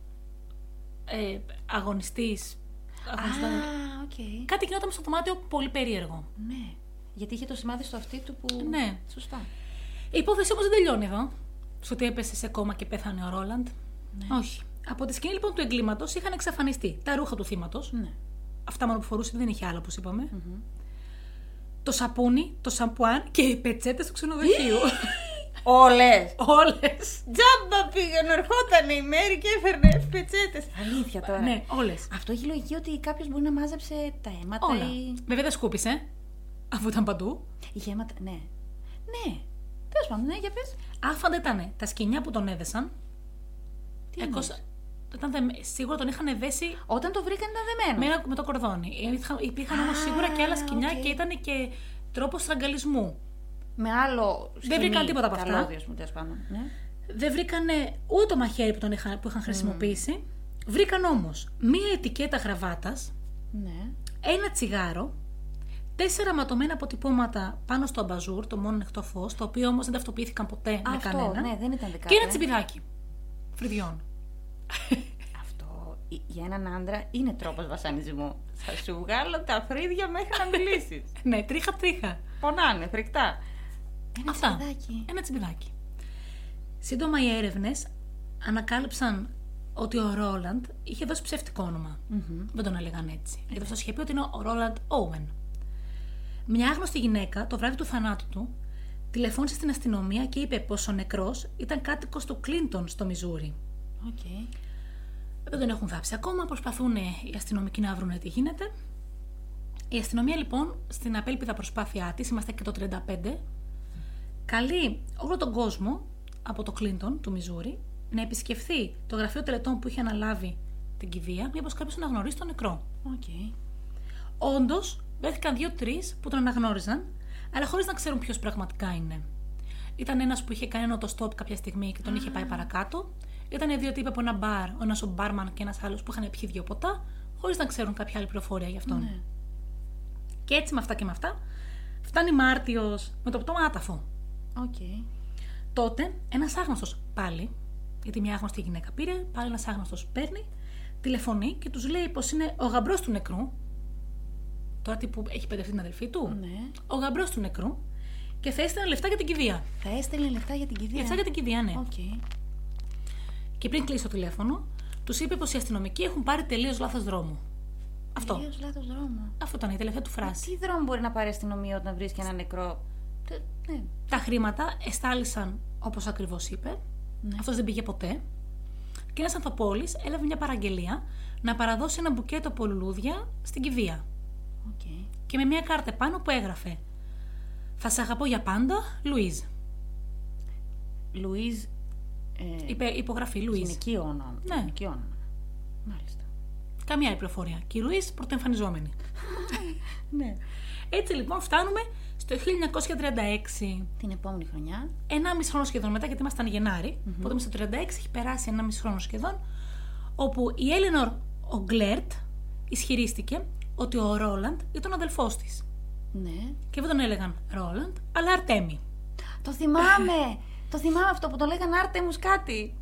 ε, αγωνιστής. Α, οκ. Κάτι γινόταν στο δωμάτιο πολύ περίεργο. Ναι. Γιατί είχε το σημάδι στο αυτί του που. Ναι. Σωστά. Η υπόθεση όμως δεν τελειώνει εδώ. Στο ότι έπεσε σε κώμα και πέθανε ο Ρόλαντ; Όχι. Από τη σκηνή λοιπόν του εγκλήματος είχαν εξαφανιστεί τα ρούχα του θύματος. Ναι. Αυτά μόνο που φορούσε δεν είχε άλλο, όπως είπαμε. Το σαπούνι, το σαμπουάν και οι πετσέτες του ξενοδοχείου. [gasps] Όλες! Όλες. Τζάμπα πήγαινε, ερχόταν η μέρη και έφερνε πετσέτες. Αλήθεια τώρα. ναι, όλες. Αυτό έχει λογική ότι κάποιος μπορεί να μάζεψε τα αίματα Όλα. ή. Βέβαια δεν σκούπισε, αφού ήταν παντού. Είχε αίματα. Ναι. Ναι. Τέλος πάντων, ναι, για πες. Άφαντα ήταν τα σκοινιά που τον έδεσαν. Τι Έκοσα- Ήταν δε- Σίγουρα τον είχαν δέσει Όταν τον βρήκαν ήταν δεμένος. με, ένα- με το κορδόνι. Υπήρχαν, υπήρχαν όμως Α, σίγουρα και άλλα σκοινιά οκ. και ήταν και τρόπος στραγγαλισμού. Με άλλο. Δεν βρήκαν τίποτα από αυτά. Καλώδιο, ας πούμε τέλος πάντων. Ναι. Δεν βρήκαν ούτε το μαχαίρι που, τον είχαν, που είχαν χρησιμοποιήσει. Βρήκαν όμως μία ετικέτα γραβάτας, ναι. ένα τσιγάρο, τέσσερα ματωμένα αποτυπώματα πάνω στο αμπαζούρ, το μόνο ανοιχτό φως, το οποίο όμως δεν ταυτοποιήθηκαν ποτέ με Αυτό, κανένα. ναι, δεν ήταν δεκάτα. και ένα ε. τσιμπιδάκι. Φρυδιών. Αυτό ε, για έναν άντρα είναι τρόπος βασανισμού. Θα σου βγάλω τα φρύδια μέχρι να μιλήσεις. [laughs] ναι, τρίχα τρίχα. Πονάνε, φρικτά. Ένα Αυτά. τσιπιδάκι. Ένα τσιμπιδάκι. Σύντομα οι έρευνες ανακάλυψαν ότι ο Ρόλαντ είχε δώσει ψεύτικο όνομα. Δεν τον έλεγαν έτσι. Γιατί αυτό είχε πει ότι είναι ο Ρόλαντ Όουεν. Μια άγνωστη γυναίκα το βράδυ του θανάτου του τηλεφώνησε στην αστυνομία και είπε πως ο νεκρός ήταν κάτοικος του Κλίντον στο Μιζούρι. Οκ. Δεν τον έχουν θάψει ακόμα, προσπαθούν οι αστυνομικοί να βρουν τι γίνεται. Η αστυνομία λοιπόν στην απέλπιδα προσπάθειά της, είμαστε και το 35, καλεί όλο τον κόσμο από το Κλίντον του Μιζούρι να επισκεφθεί το γραφείο τελετών που είχε αναλάβει την κηδεία, μήπως κάποιος αναγνωρίσει τον νεκρό. Οκ. Όντως, βρέθηκαν δύο-τρεις που τον αναγνώριζαν, αλλά χωρίς να ξέρουν ποιος πραγματικά είναι. Ήταν ένας που είχε κάνει ένα stop κάποια στιγμή και τον είχε πάει παρακάτω. Ήταν δύο τύποι από ένα μπαρ, ο ένας ο μπάρμαν και ένας άλλος που είχαν πιει δύο ποτά, χωρίς να ξέρουν κάποια άλλη πληροφορία γι' αυτόν. Ναι. Και έτσι με αυτά και με αυτά, φτάνει Μάρτιος με το πτώμα άταφο. Οκ. Τότε ένας άγνωστος πάλι, γιατί μια άγνωστη γυναίκα πήρε, πάλι ένας άγνωστος παίρνει, τηλεφωνεί και τους λέει πως είναι ο γαμπρός του νεκρού. Τώρα τι που έχει παιδευτεί την αδελφή του. Ναι. Ο γαμπρός του νεκρού και θα έστελνε λεφτά για την κηδεία. Θα έστελνε λεφτά για την κηδεία. Λεφτά για την κηδεία, ναι. Οκ. Και πριν κλείσει το τηλέφωνο, τους είπε πως οι αστυνομικοί έχουν πάρει τελείως λάθος δρόμο. Αυτό. Τελείως λάθος δρόμο. Αυτό ήταν η τελευταία του φράση. Τι δρόμο μπορεί να πάρει η αστυνομία όταν βρίσκει ένα νεκρό; Τε- Ναι. Τα χρήματα εστάλησαν όπως ακριβώς είπε. Ναι. Αυτός δεν πήγε ποτέ. Και ένας ανθοπώλης έλαβε μια παραγγελία να παραδώσει ένα μπουκέτο από λουλούδια στην κηδεία. Οκ. Και με μια κάρτα πάνω που έγραφε Θα σε αγαπώ για πάντα, Λουίζ. Λουίζ. Ε, Είπε υπογραφή Λουίζ. γυναικείο όνομα. Ναι. Γυναικείο όνομα. Μάλιστα. Καμία άλλη πληροφορία. Και η Λουίζ πρωτοεμφανιζόμενη. [laughs] Ναι. Έτσι λοιπόν φτάνουμε στο 1936. Την επόμενη χρονιά. Ένα μισό χρόνο σχεδόν μετά, γιατί ήμασταν Γενάρη, οπότε στο 36 έχει περάσει ένα μισό χρόνο σχεδόν, όπου η Έλενορ ο Γκλέρτ ισχυρίστηκε ότι ο Ρόλαντ ήταν ο αδελφός της. Ναι. Και δεν τον έλεγαν Ρόλαντ, αλλά Αρτέμι. Το θυμάμαι! το θυμάμαι αυτό που το λέγανε Άρτεμους κάτι.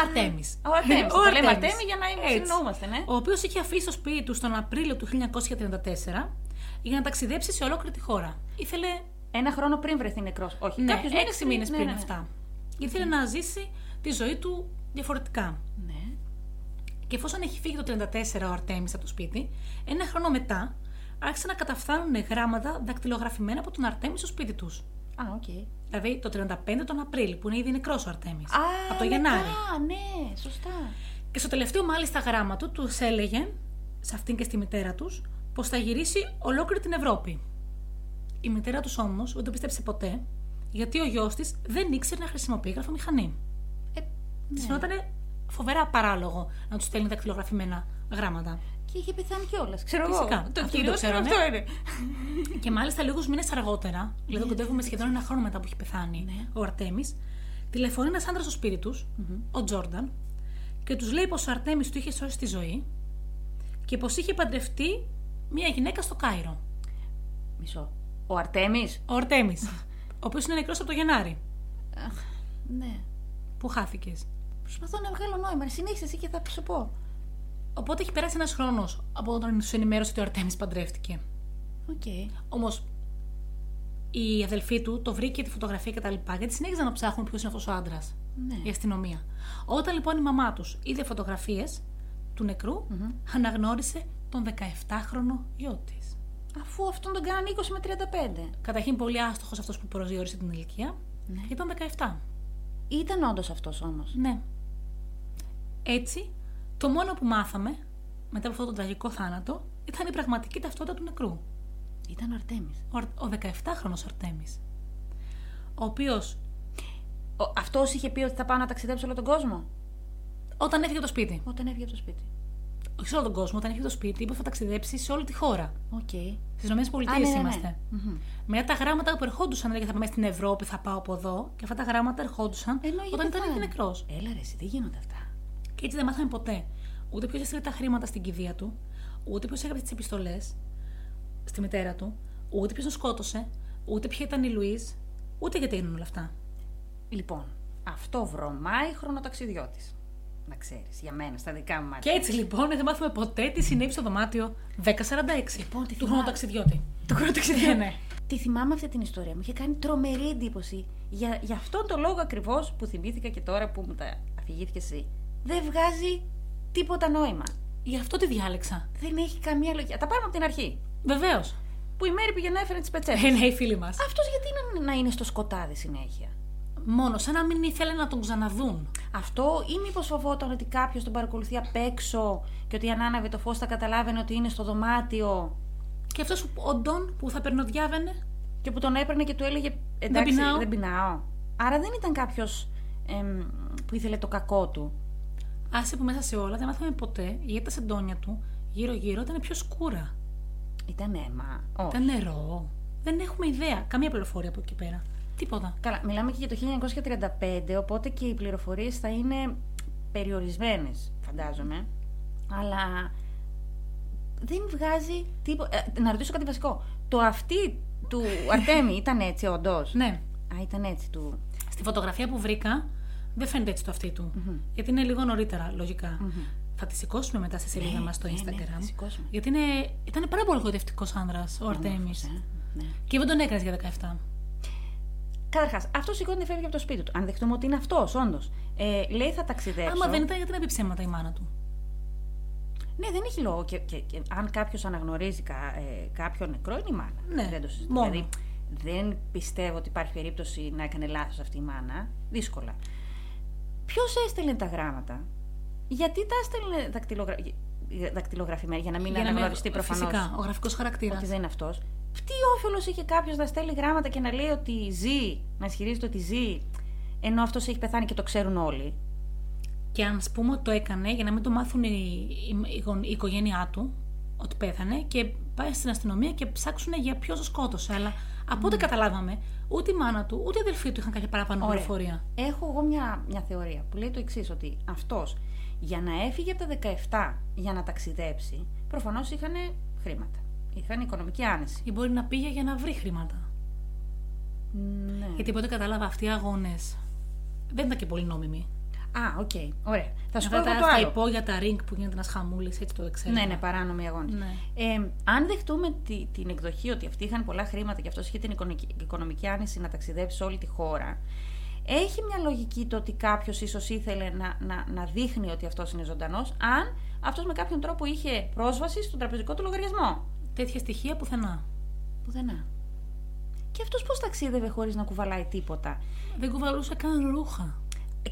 Αρτέμις. Ο Αρτέμις. Ο Το λέμε Αρτέμις. Αρτέμι για να Έτσι. συνεννοούμαστε, ναι. Ο οποίος είχε αφήσει το σπίτι του τον Απρίλιο του 1934 για να ταξιδέψει σε ολόκληρη τη χώρα. Ήθελε Ένα χρόνο πριν βρεθεί νεκρός. Όχι, ναι, κάποιους έξι μήνες ναι, πριν ναι, ναι. αυτά. Γιατί ήθελε να ζήσει τη τη ζωή του διαφορετικά. Ναι. Και εφόσον έχει φύγει το 34 ο Άρτεμις από το σπίτι, ένα χρόνο μετά άρχισαν να καταφθάνουν γράμματα δακτυλογραφημένα από τον Άρτεμι στο σπίτι τους. Α, οκ. Δηλαδή το 35 τον Απρίλιο, που είναι ήδη νεκρός ο Άρτεμις. Α, Από το μετά, Γενάρη. ναι, σωστά. Και στο τελευταίο μάλιστα γράμμα του, τους έλεγε, σε αυτήν και στη μητέρα τους, πως θα γυρίσει ολόκληρη την Ευρώπη. Η μητέρα τους όμως δεν το πίστεψε ποτέ, γιατί ο γιος της δεν ήξερε να χρησιμοποιεί γραφομηχανή. Ε, Της φαινόταν φοβερά παράλογο να τους στέλνει δακτυλογραφημένα γράμματα. και είχε πεθάνει κιόλας. Ξέρω Φυσικά. εγώ. Το Αυτό κυριότερο δεν το ξέρανε. αυτό είναι. [laughs] Και μάλιστα λίγους μήνες αργότερα, δηλαδή κοντεύουμε σχεδόν ένα χρόνο μετά που έχει πεθάνει Ναι. ο Αρτέμις, τηλεφωνεί ένας άντρας στο σπίτι τους, ο Τζόρνταν, και τους λέει πως ο Αρτέμις του είχε σώσει τη ζωή και πως είχε παντρευτεί μια γυναίκα στο Κάιρο. Μισό. Ο Αρτέμις; Ο Αρτέμις, ο οποίος είναι νεκρός από το Γενάρη, Ναι. που χάθηκες. Προσπαθώ να βγάλω νόημα. Συνέχισε εσύ και θα σου πω. Οπότε έχει περάσει ένας χρόνος από όταν του ενημέρωσε ότι ο Αρτέμις παντρεύτηκε. Οκ. Όμως η αδελφή του το βρήκε τη φωτογραφία κτλ. Γιατί συνέχιζαν να ψάχνουν ποιος είναι αυτός ο άντρας. Ναι. Η αστυνομία. Όταν λοιπόν η μαμά τους είδε φωτογραφίες του νεκρου αναγνώρισε τον 17χρονο γιο της. Αφού αυτόν τον κάνανε 20 με 35. Καταρχήν πολύ άστοχος αυτός που προσδιορίσε την ηλικία. Ναι. Ήταν 17. Ήταν όντως αυτός όμως. Ναι. Έτσι, το μόνο που μάθαμε μετά από αυτόν τον τραγικό θάνατο ήταν η πραγματική ταυτότητα του νεκρού. Ήταν ο Αρτέμις. Ο, Αρ- ο 17χρονος Αρτέμις. Ο οποίος Αυτό είχε πει ότι θα πάω να ταξιδέψω όλο τον κόσμο; όταν έφυγε από το σπίτι, Όταν έφυγε από το σπίτι. όχι σε όλο τον κόσμο, όταν έφυγε από το σπίτι, είπε ότι θα ταξιδέψει σε όλη τη χώρα. Οκ. Στις ΗΠΑ Α, ναι, ναι, ναι. είμαστε. Μμμ. Μετά τα γράμματα που ερχόντουσαν, έλεγε θα πάμε στην Ευρώπη, θα πάω από εδώ. Και αυτά τα γράμματα ερχόντουσαν Ενώ είχε όταν ήταν πεθάνει. ήδη νεκρός. Έλα ρε, εσύ, δεν γίνονται αυτά. Και έτσι δεν μάθαμε ποτέ ούτε ποιος έστειλε τα χρήματα στην κηδεία του, ούτε ποιος έγραψε τις επιστολές στη μητέρα του, ούτε ποιος τον σκότωσε, ούτε ποια ήταν η Λουίζ, ούτε γιατί έγιναν όλα αυτά. Λοιπόν, αυτό βρωμάει χρονοταξιδιώτης. Να ξέρεις, για μένα, στα δικά μου Και μάτια. έτσι λοιπόν δεν μάθουμε ποτέ τι συνέβη στο δωμάτιο 1046 Λοιπόν, τι του θυμάμαι. χρονοταξιδιώτη. Το χρονοταξιδιώτη. Ναι, ναι. Τη θυμάμαι αυτή την ιστορία. Μου είχε κάνει τρομερή εντύπωση. Για, για αυτόν τον λόγο ακριβώς που θυμήθηκα και τώρα που μου τα αφηγήθηκε εσύ. Δεν βγάζει τίποτα νόημα. Γι' αυτό τη διάλεξα. Δεν έχει καμία λογική. Τα πάμε από την αρχή. Βεβαίως. Που η Μέρη πήγε να έφερε τις πετσέτε. Ε, ναι, οι φίλοι μας. Αυτός γιατί να, να είναι στο σκοτάδι συνέχεια; Μόνο σαν να μην ήθελε να τον ξαναδούν. Αυτό ή μήπως φοβόταν ότι κάποιος τον παρακολουθεί απ' έξω και ότι αν άναβε το φως θα καταλάβαινε ότι είναι στο δωμάτιο; Και αυτός ο Ντόν που θα περνοδιάβαινε. και που τον έπαιρνε και του έλεγε Εντάξει, πεινάω». δεν πεινάω. Άρα δεν ήταν κάποιος που ήθελε το κακό του. Άσε που μέσα σε όλα δεν μάθαμε ποτέ γιατί τα σεντόνια του γύρω-γύρω ήταν πιο σκούρα. Ήταν αίμα. Όχι. Ήταν νερό. Δεν έχουμε ιδέα. Καμία πληροφορία από εκεί πέρα. Τίποτα. Καλά, μιλάμε και για το 1935, οπότε και οι πληροφορίες θα είναι περιορισμένες, φαντάζομαι. Αλλά δεν βγάζει τίποτα. να ρωτήσω κάτι βασικό. Το αυτή του [laughs] Αρτέμι ήταν έτσι όντως; Ναι. Α, ήταν έτσι του. Στη φωτογραφία που βρήκα δεν φαίνεται έτσι το αυτί του. Γιατί είναι λίγο νωρίτερα, λογικά. Θα τη σηκώσουμε μετά στη σελίδα Ναι, μας στο ναι, ναι, Instagram. θα τη σηκώσουμε. γιατί είναι, ήταν πάρα πολύ γοητευτικός άνδρας ο Αρτέμις. Όμορφος, ε. Ναι. Και δεν τον έκανε για 17. Καταρχάς, αυτός σηκώνει φεύγει από το σπίτι του. Αν δεχτούμε ότι είναι αυτός, όντως. Ε, λέει θα ταξιδέψω. Άμα δεν ήταν, γιατί να πει ψέματα η μάνα του; Ναι, δεν έχει λόγο. Και, και, και αν κάποιος αναγνωρίζει κα, ε, κάποιον νεκρό, είναι η μάνα. Ναι, δεν το συζητώ. μόνο. Δηλαδή, δεν πιστεύω ότι υπάρχει περίπτωση να έκανε λάθος αυτή η μάνα. Δύσκολα. Ποιος έστελνε τα γράμματα, γιατί τα έστελνε δακτυλογρα... δακτυλογραφημένα, για να μην Για να μην- αναγνωριστεί προφανώς Φυσικά, ο γραφικός χαρακτήρας. ότι δεν είναι αυτός. Τι όφελος είχε κάποιος να στέλνει γράμματα και να λέει ότι ζει, να ισχυρίζεται ότι ζει, ενώ αυτός έχει πεθάνει και το ξέρουν όλοι; Και αν ας πούμε ότι το έκανε για να μην το μάθουν η, η, η γον- η οικογένειά του ότι πέθανε και πάει στην αστυνομία και ψάξουν για ποιος το σκότωσε. Αλλά από ό,τι καταλάβαμε, ούτε η μάνα του ούτε η αδελφή του είχαν κάποια παραπάνω Ωραία. πληροφορία. Έχω εγώ μια, μια θεωρία που λέει το εξής, ότι αυτός για να έφυγε από τα 17 για να ταξιδέψει, προφανώς είχαν χρήματα. Είχαν οικονομική άνεση. Ή μπορεί να πήγε για να βρει χρήματα. Ναι. Γιατί από ό,τι κατάλαβα, αυτοί οι αγώνες δεν ήταν και πολύ νόμιμοι. Α, οκ. Ωραία. Θα σου πω Αυτά εγώ τα, το τα άλλο. υπόγεια, τα ring που γίνεται ένας χαμούλης, έτσι το ξέρω. Ναι, ναι, παράνομη αγώνη. Ναι. Ε, αν δεχτούμε τη, την εκδοχή ότι αυτοί είχαν πολλά χρήματα και αυτός είχε την οικονομική, οικονομική άνεση να ταξιδέψει σε όλη τη χώρα, έχει μια λογική το ότι κάποιος ίσως ήθελε να, να, να δείχνει ότι αυτός είναι ζωντανός, αν αυτός με κάποιον τρόπο είχε πρόσβαση στον τραπεζικό του λογαριασμό. Τέτοια στοιχεία πουθενά. Πουθενά. Και αυτός πώς ταξίδευε χωρίς να κουβαλάει τίποτα; Δεν κουβαλούσε καν ρούχα.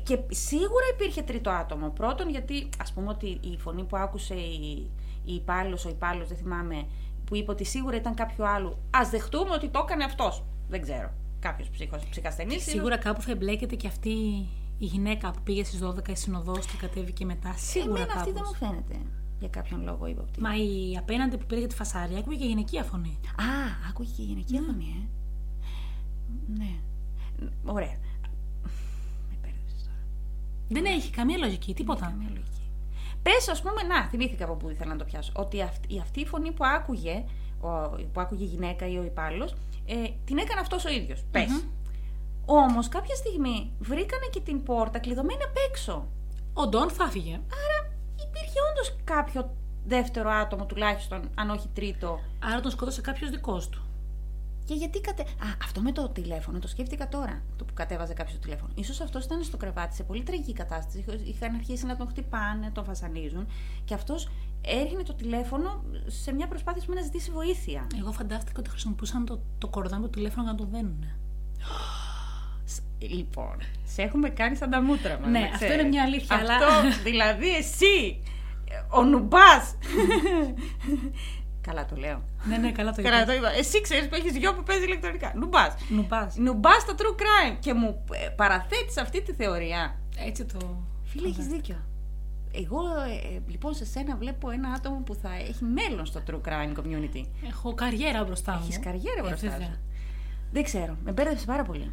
Και σίγουρα υπήρχε τρίτο άτομο. Πρώτον, γιατί ας πούμε ότι η φωνή που άκουσε η, η υπάλληλος, ο υπάλληλος, δεν θυμάμαι, που είπε ότι σίγουρα ήταν κάποιο άλλο. Α δεχτούμε ότι το έκανε αυτός. Δεν ξέρω. Κάποιος ψυχασθενής. Σίγουρα κάπου θα εμπλέκεται και αυτή η γυναίκα που πήγε στις 12 η συνοδός και κατέβηκε μετά. Σίγουρα Εμένα κάπως. αυτή δεν μου φαίνεται. Για κάποιον λόγο ύποπτη. Μα η απέναντι που πήρε για τη φασάρια άκουγε και γυναικεία φωνή. Α, άκουγε και γυναικεία φωνή, ε. Ναι. Ωραία. Με πέρδεψε τώρα. Δεν έχει καμία λογική, τίποτα. Καμία λογική. Πες, ας πούμε, να, θυμήθηκα από πού ήθελα να το πιάσω. Ότι αυτή, αυτή η φωνή που άκουγε, ο, που άκουγε η γυναίκα ή ο υπάλληλος, ε, την έκανε αυτός ο ίδιος. Πες. Όμως κάποια στιγμή βρήκανε και την πόρτα κλειδωμένη απ' έξω. Ο Ντόν θα φύγε. Άρα υπήρχε όντως κάποιο δεύτερο άτομο τουλάχιστον, αν όχι τρίτο. Άρα τον σκότωσε κάποιος δικός του. Και γιατί κατε... Α, αυτό με το τηλέφωνο, το σκέφτηκα τώρα. Το που κατέβαζε κάποιος το τηλέφωνο. σω αυτός ήταν στο κρεβάτι σε πολύ τραγική κατάσταση. Είχαν αρχίσει να τον χτυπάνε, τον βασανίζουν. Και αυτός έριχνε το τηλέφωνο σε μια προσπάθεια πούμε, να ζητήσει βοήθεια. Εγώ φαντάστηκα ότι χρησιμοποιούσαν το, το κορδόνι του τηλέφωνο να το δένουν. Λοιπόν, σε έχουμε κάνει σαν τα μούτρα μας. Ναι, να αυτό ξέρεις. είναι μια αλήθεια, Αυτό, αλλά- [laughs] δηλαδή εσύ, ο νουμπάς. [laughs] Καλά το λέω. ναι, ναι, καλά το [laughs] Καλά είπα. το είπα. Εσύ ξέρεις που έχεις γιο που παίζει ηλεκτρονικά. Νουμπάς. Νουπά. Νουμπάς στο true crime. Και μου ε, παραθέτεις αυτή τη θεωρία. Έτσι το. Φίλε, έχεις δίκιο. Εγώ ε, λοιπόν σε σένα βλέπω ένα άτομο που θα έχει μέλλον στο true crime community. Έχω καριέρα μπροστά μου. Έχεις καριέρα Ε, μπροστά βέβαια. σου. Δεν ξέρω. Με μπέρδεψε πάρα πολύ.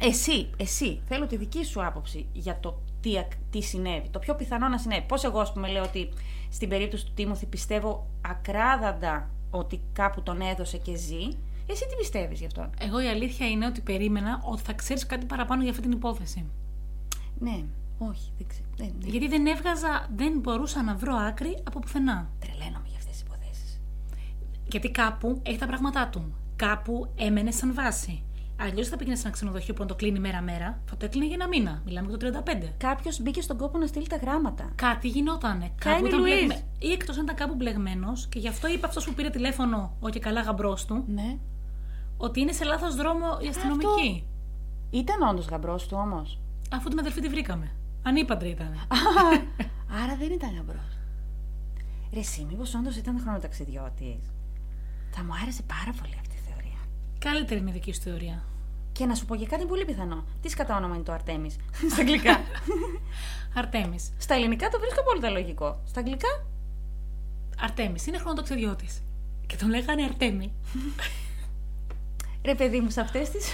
Εσύ, εσύ, θέλω τη δική σου άποψη για το τι, ακ- τι συνέβη. Το πιο πιθανό να συνέβη. Πώς εγώ, ας πούμε, λέω ότι στην περίπτωση του Τίμωθη πιστεύω ακράδαντα ότι κάπου τον έδωσε και ζει. Εσύ τι πιστεύεις γι' αυτό; Εγώ η αλήθεια είναι ότι περίμενα ότι θα ξέρεις κάτι παραπάνω για αυτή την υπόθεση. Ναι, όχι, δεν ξέρω. Δεν, δεν. Γιατί δεν έβγαζα, δεν μπορούσα να βρω άκρη από πουθενά. Τρελαίνομαι για αυτές τις υποθέσεις. Γιατί κάπου έχει τα πράγματά του. Κάπου έμενε σαν βάση. Αλλιώς θα πήγαινε σε ένα ξενοδοχείο που να το κλείνει μέρα-μέρα, θα το έκλεινε για ένα μήνα. Μιλάμε για το 35. Κάποιος μπήκε στον κόπο να στείλει τα γράμματα. Κάτι γινότανε. Ποια είναι η Λουίζ; μπλεγμε- Ή εκτός αν ήταν κάπου μπλεγμένος και γι' αυτό είπε αυτός που πήρε τηλέφωνο, ο και καλά γαμπρός του, Ναι. ότι είναι σε λάθος δρόμο η αστυνομική. Ήταν όντως γαμπρός του όμως. Αφού την αδερφή τη βρήκαμε. Ανήπαντρη ήταν. Άρα δεν ήταν γαμπρός. Ρε εσύ, μήπως όντως ήταν χρονοταξιδιώτης. Θα μου άρεσε πάρα πολύ αυτή η θεωρία. Καλύτερη είναι η δική σου θεωρία. Και να σου πω και κάτι πολύ πιθανό. Τι σκατά όνομα είναι το Αρτέμις. [laughs] Στα αγγλικά. [laughs] Αρτέμι. Στα ελληνικά το βρίσκω πολύ λογικό. Στα αγγλικά; Αρτέμι είναι χρονοτοξιδιώτη. Και τον λέγανε Αρτέμι. [laughs] Ρε παιδί μου, σε αυτές τις...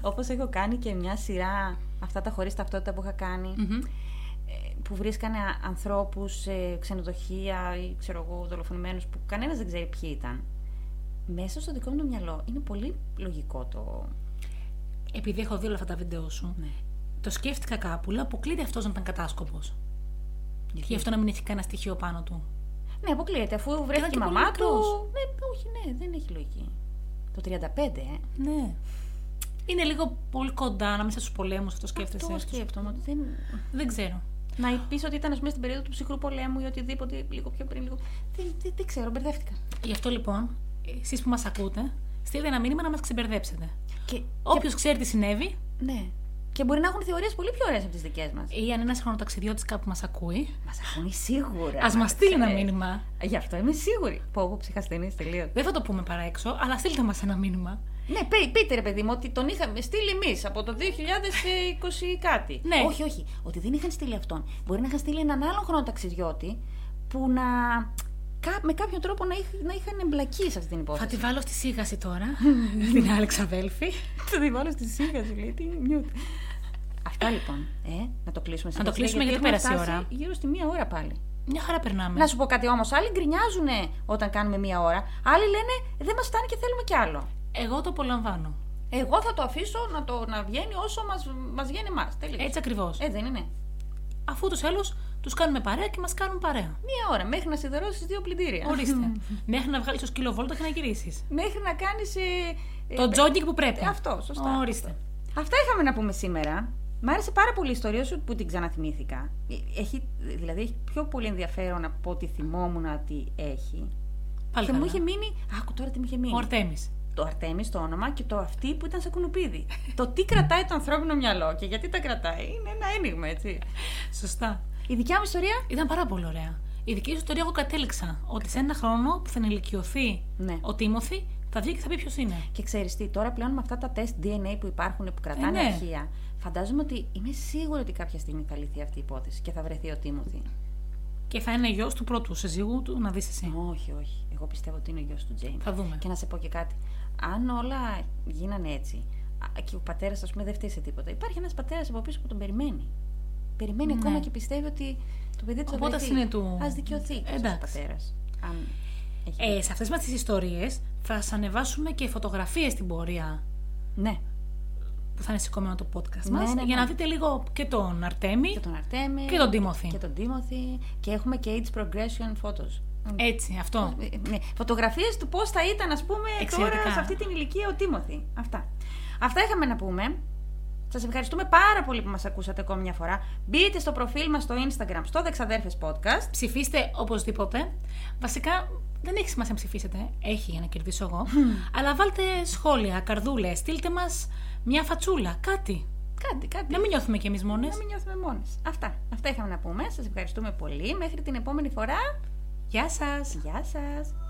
Όπως έχω κάνει και μια σειρά αυτά τα χωρίς ταυτότητα που είχα κάνει, ε, που βρίσκανε α- ανθρώπους σε ξενοδοχεία ή ξέρω εγώ δολοφονημένους που κανένας δεν ξέρει ποιοι ήταν. Μέσα στο δικό μου το μυαλό είναι πολύ λογικό το... Επειδή έχω δει όλα αυτά τα βίντεο σου, Ναι. το σκέφτηκα κάπου. Λέω αποκλείται αυτός να ήταν κατάσκοπος. Γι' αυτό να μην έχει κανένα στοιχείο πάνω του. Ναι, αποκλείεται. Αφού βρέθηκε η και πολύ μαμά του. μικρός. Ναι, όχι, ναι, δεν έχει λογική. Το 35, ε. Ναι. Είναι λίγο πολύ κοντά ανάμεσα στου πολέμους, αυτό σκέφτεσαι. Αυτό στους- σκέφτομαι. Ότι δεν... Δεν ξέρω. Να πεις ότι ήταν ας πούμε, στην περίοδο του ψυχρού πολέμου ή οτιδήποτε λίγο πιο πριν. Λίγο... Δεν, δεν, δεν ξέρω, μπερδεύτηκα. Γι' αυτό λοιπόν, εσείς που μας ακούτε, στείλτε ένα μήνυμα να μας ξεμπερδέψετε. Και, Όποιος ξέρει τι συνέβη, Ναι. Και μπορεί να έχουν θεωρίες πολύ πιο ωραίες από τις δικές μας. ή αν ένας χρονοταξιδιώτης κάπου μας ακούει, Μας ακούνε σίγουρα. ας μας στείλει ένα ξέρεις. μήνυμα. Γι' αυτό είμαι σίγουρη. Πω, πω ψυχασθενή τελείως. Δεν θα το πούμε παρά έξω, αλλά στείλτε μας ένα μήνυμα. Ναι, πεί- πείτε ρε παιδί μου ότι τον είχαμε στείλει εμείς από το 2020 κάτι. Ναι. Όχι, όχι. Ότι δεν είχαν στείλει αυτόν. Μπορεί να είχαν στείλει έναν άλλον χρονοταξιδιώτη που να. Κα- με κάποιο τρόπο να, είχ- να είχαν εμπλακεί σε αυτή την Θα υπόθεση. τη βάλω στη σίγαση τώρα, [laughs] την άλλη ξαδέλφη. Θα τη βάλω στη σίγα σου, λέει. Τι μιούτ. Αυτά λοιπόν. Ε, να το κλείσουμε Να το σιγά-σιγά, κλείσουμε, γιατί έχουμε πέρασε η φτάσει ώρα. Γύρω στη μία ώρα πάλι. Μια χαρά περνάμε. Να σου πω κάτι όμως. Άλλοι γκρινιάζουν όταν κάνουμε μία ώρα. Άλλοι λένε δεν μας φτάνει και θέλουμε κι άλλο. Εγώ το απολαμβάνω. Εγώ θα το αφήσω να, το, να βγαίνει όσο μας, μας βγαίνει εμάς. Τελείως. Έτσι ακριβώς. Έτσι δεν είναι. Αφού τους άλλου τους κάνουμε παρέα και μας κάνουν παρέα. Μία ώρα μέχρι να σιδερώσεις δύο πλυντήρια. Ορίστε. [laughs] Μέχρι να βγάλεις το σκύλο βόλτα και να γυρίσεις. μέχρι να κάνεις... Ε, ε, Το τζόγκινγκ που πρέπει. ε, αυτό, σωστά. Ορίστε. Αυτά είχαμε να πούμε σήμερα. Μ' άρεσε πάρα πολύ η ιστορία σου που την ξαναθυμήθηκα. Ε, Έχει, δηλαδή έχει πιο πολύ ενδιαφέρον από ό,τι θυμόμουν ότι έχει. Πάλι και μου καλά. είχε μείνει. Άκου τώρα τι μου είχε μείνει. Ο Αρτέμις. Το Αρτέμι το όνομα και το αυτή που ήταν σε κουνουπίδι. το τι κρατάει το ανθρώπινο μυαλό και γιατί τα κρατάει. Είναι ένα ένιγμα, έτσι. Σωστά. Η δικιά μου ιστορία. Ήταν πάρα πολύ ωραία. Η δική σου ιστορία εγώ κατέληξα ότι σε ένα χρόνο που θα ενηλικιωθεί Ναι. ο Τίμωθη θα βγει και θα πει ποιος είναι. Και ξέρεις τι, τώρα πλέον με αυτά τα τεστ DNA που υπάρχουν που κρατάνε Ε, ναι. αρχεία, φαντάζομαι ότι είμαι σίγουρη ότι κάποια στιγμή θα λυθεί αυτή η υπόθεση και θα βρεθεί ο Τίμωθη. Και θα είναι γιος του πρώτου συζύγου του να δεις εσύ. Όχι, όχι. Εγώ πιστεύω ότι είναι ο γιος του Τζέιμ. Θα δούμε. Και να σε πω και κάτι. Αν όλα γίνανε έτσι α, και ο πατέρας, ας πούμε, δεν φταίει σε τίποτα, υπάρχει ένας πατέρας από πίσω που τον περιμένει. Περιμένει Ναι. ακόμα και πιστεύει ότι το παιδί του θα Οπότε βρεθεί. είναι του- Ας δικαιωθεί ο Εντάξει. πατέρας. Αν έχει. Ε, σε αυτές μας τις ιστορίες θα σας ανεβάσουμε και φωτογραφίες στην πορεία Ναι. που θα είναι σηκωμένο το podcast Ναι, μας ναι, για ναι. να δείτε λίγο και τον Αρτέμι Και τον Αρτέμι. και τον Τίμωθη. Και τον Τίμωθη. Και έχουμε και age progression photos. Έτσι, αυτό. Ε, Ναι, φωτογραφίες του πώς θα ήταν, ας πούμε, Εξαιρετικά. τώρα σε αυτή την ηλικία ο Τίμωθη. Αυτά. Αυτά είχαμε να πούμε. Σας ευχαριστούμε πάρα πολύ που μας ακούσατε ακόμη μια φορά. Μπείτε στο προφίλ μας στο Instagram, στο Δεξαδέρφες Podcast. Ψηφίστε οπωσδήποτε. Βασικά δεν έχει σημασία να ψηφίσετε. Έχει για να κερδίσω εγώ. Αλλά βάλτε σχόλια, καρδούλες, στείλτε μας μια φατσούλα, κάτι. Κάτι, κάτι. Να μην νιώθουμε κι εμείς μόνες. να μην νιώθουμε μόνες. Αυτά. Αυτά είχαμε να πούμε. Σας ευχαριστούμε πολύ. Μέχρι την επόμενη φορά. Γεια σας! Γεια σας.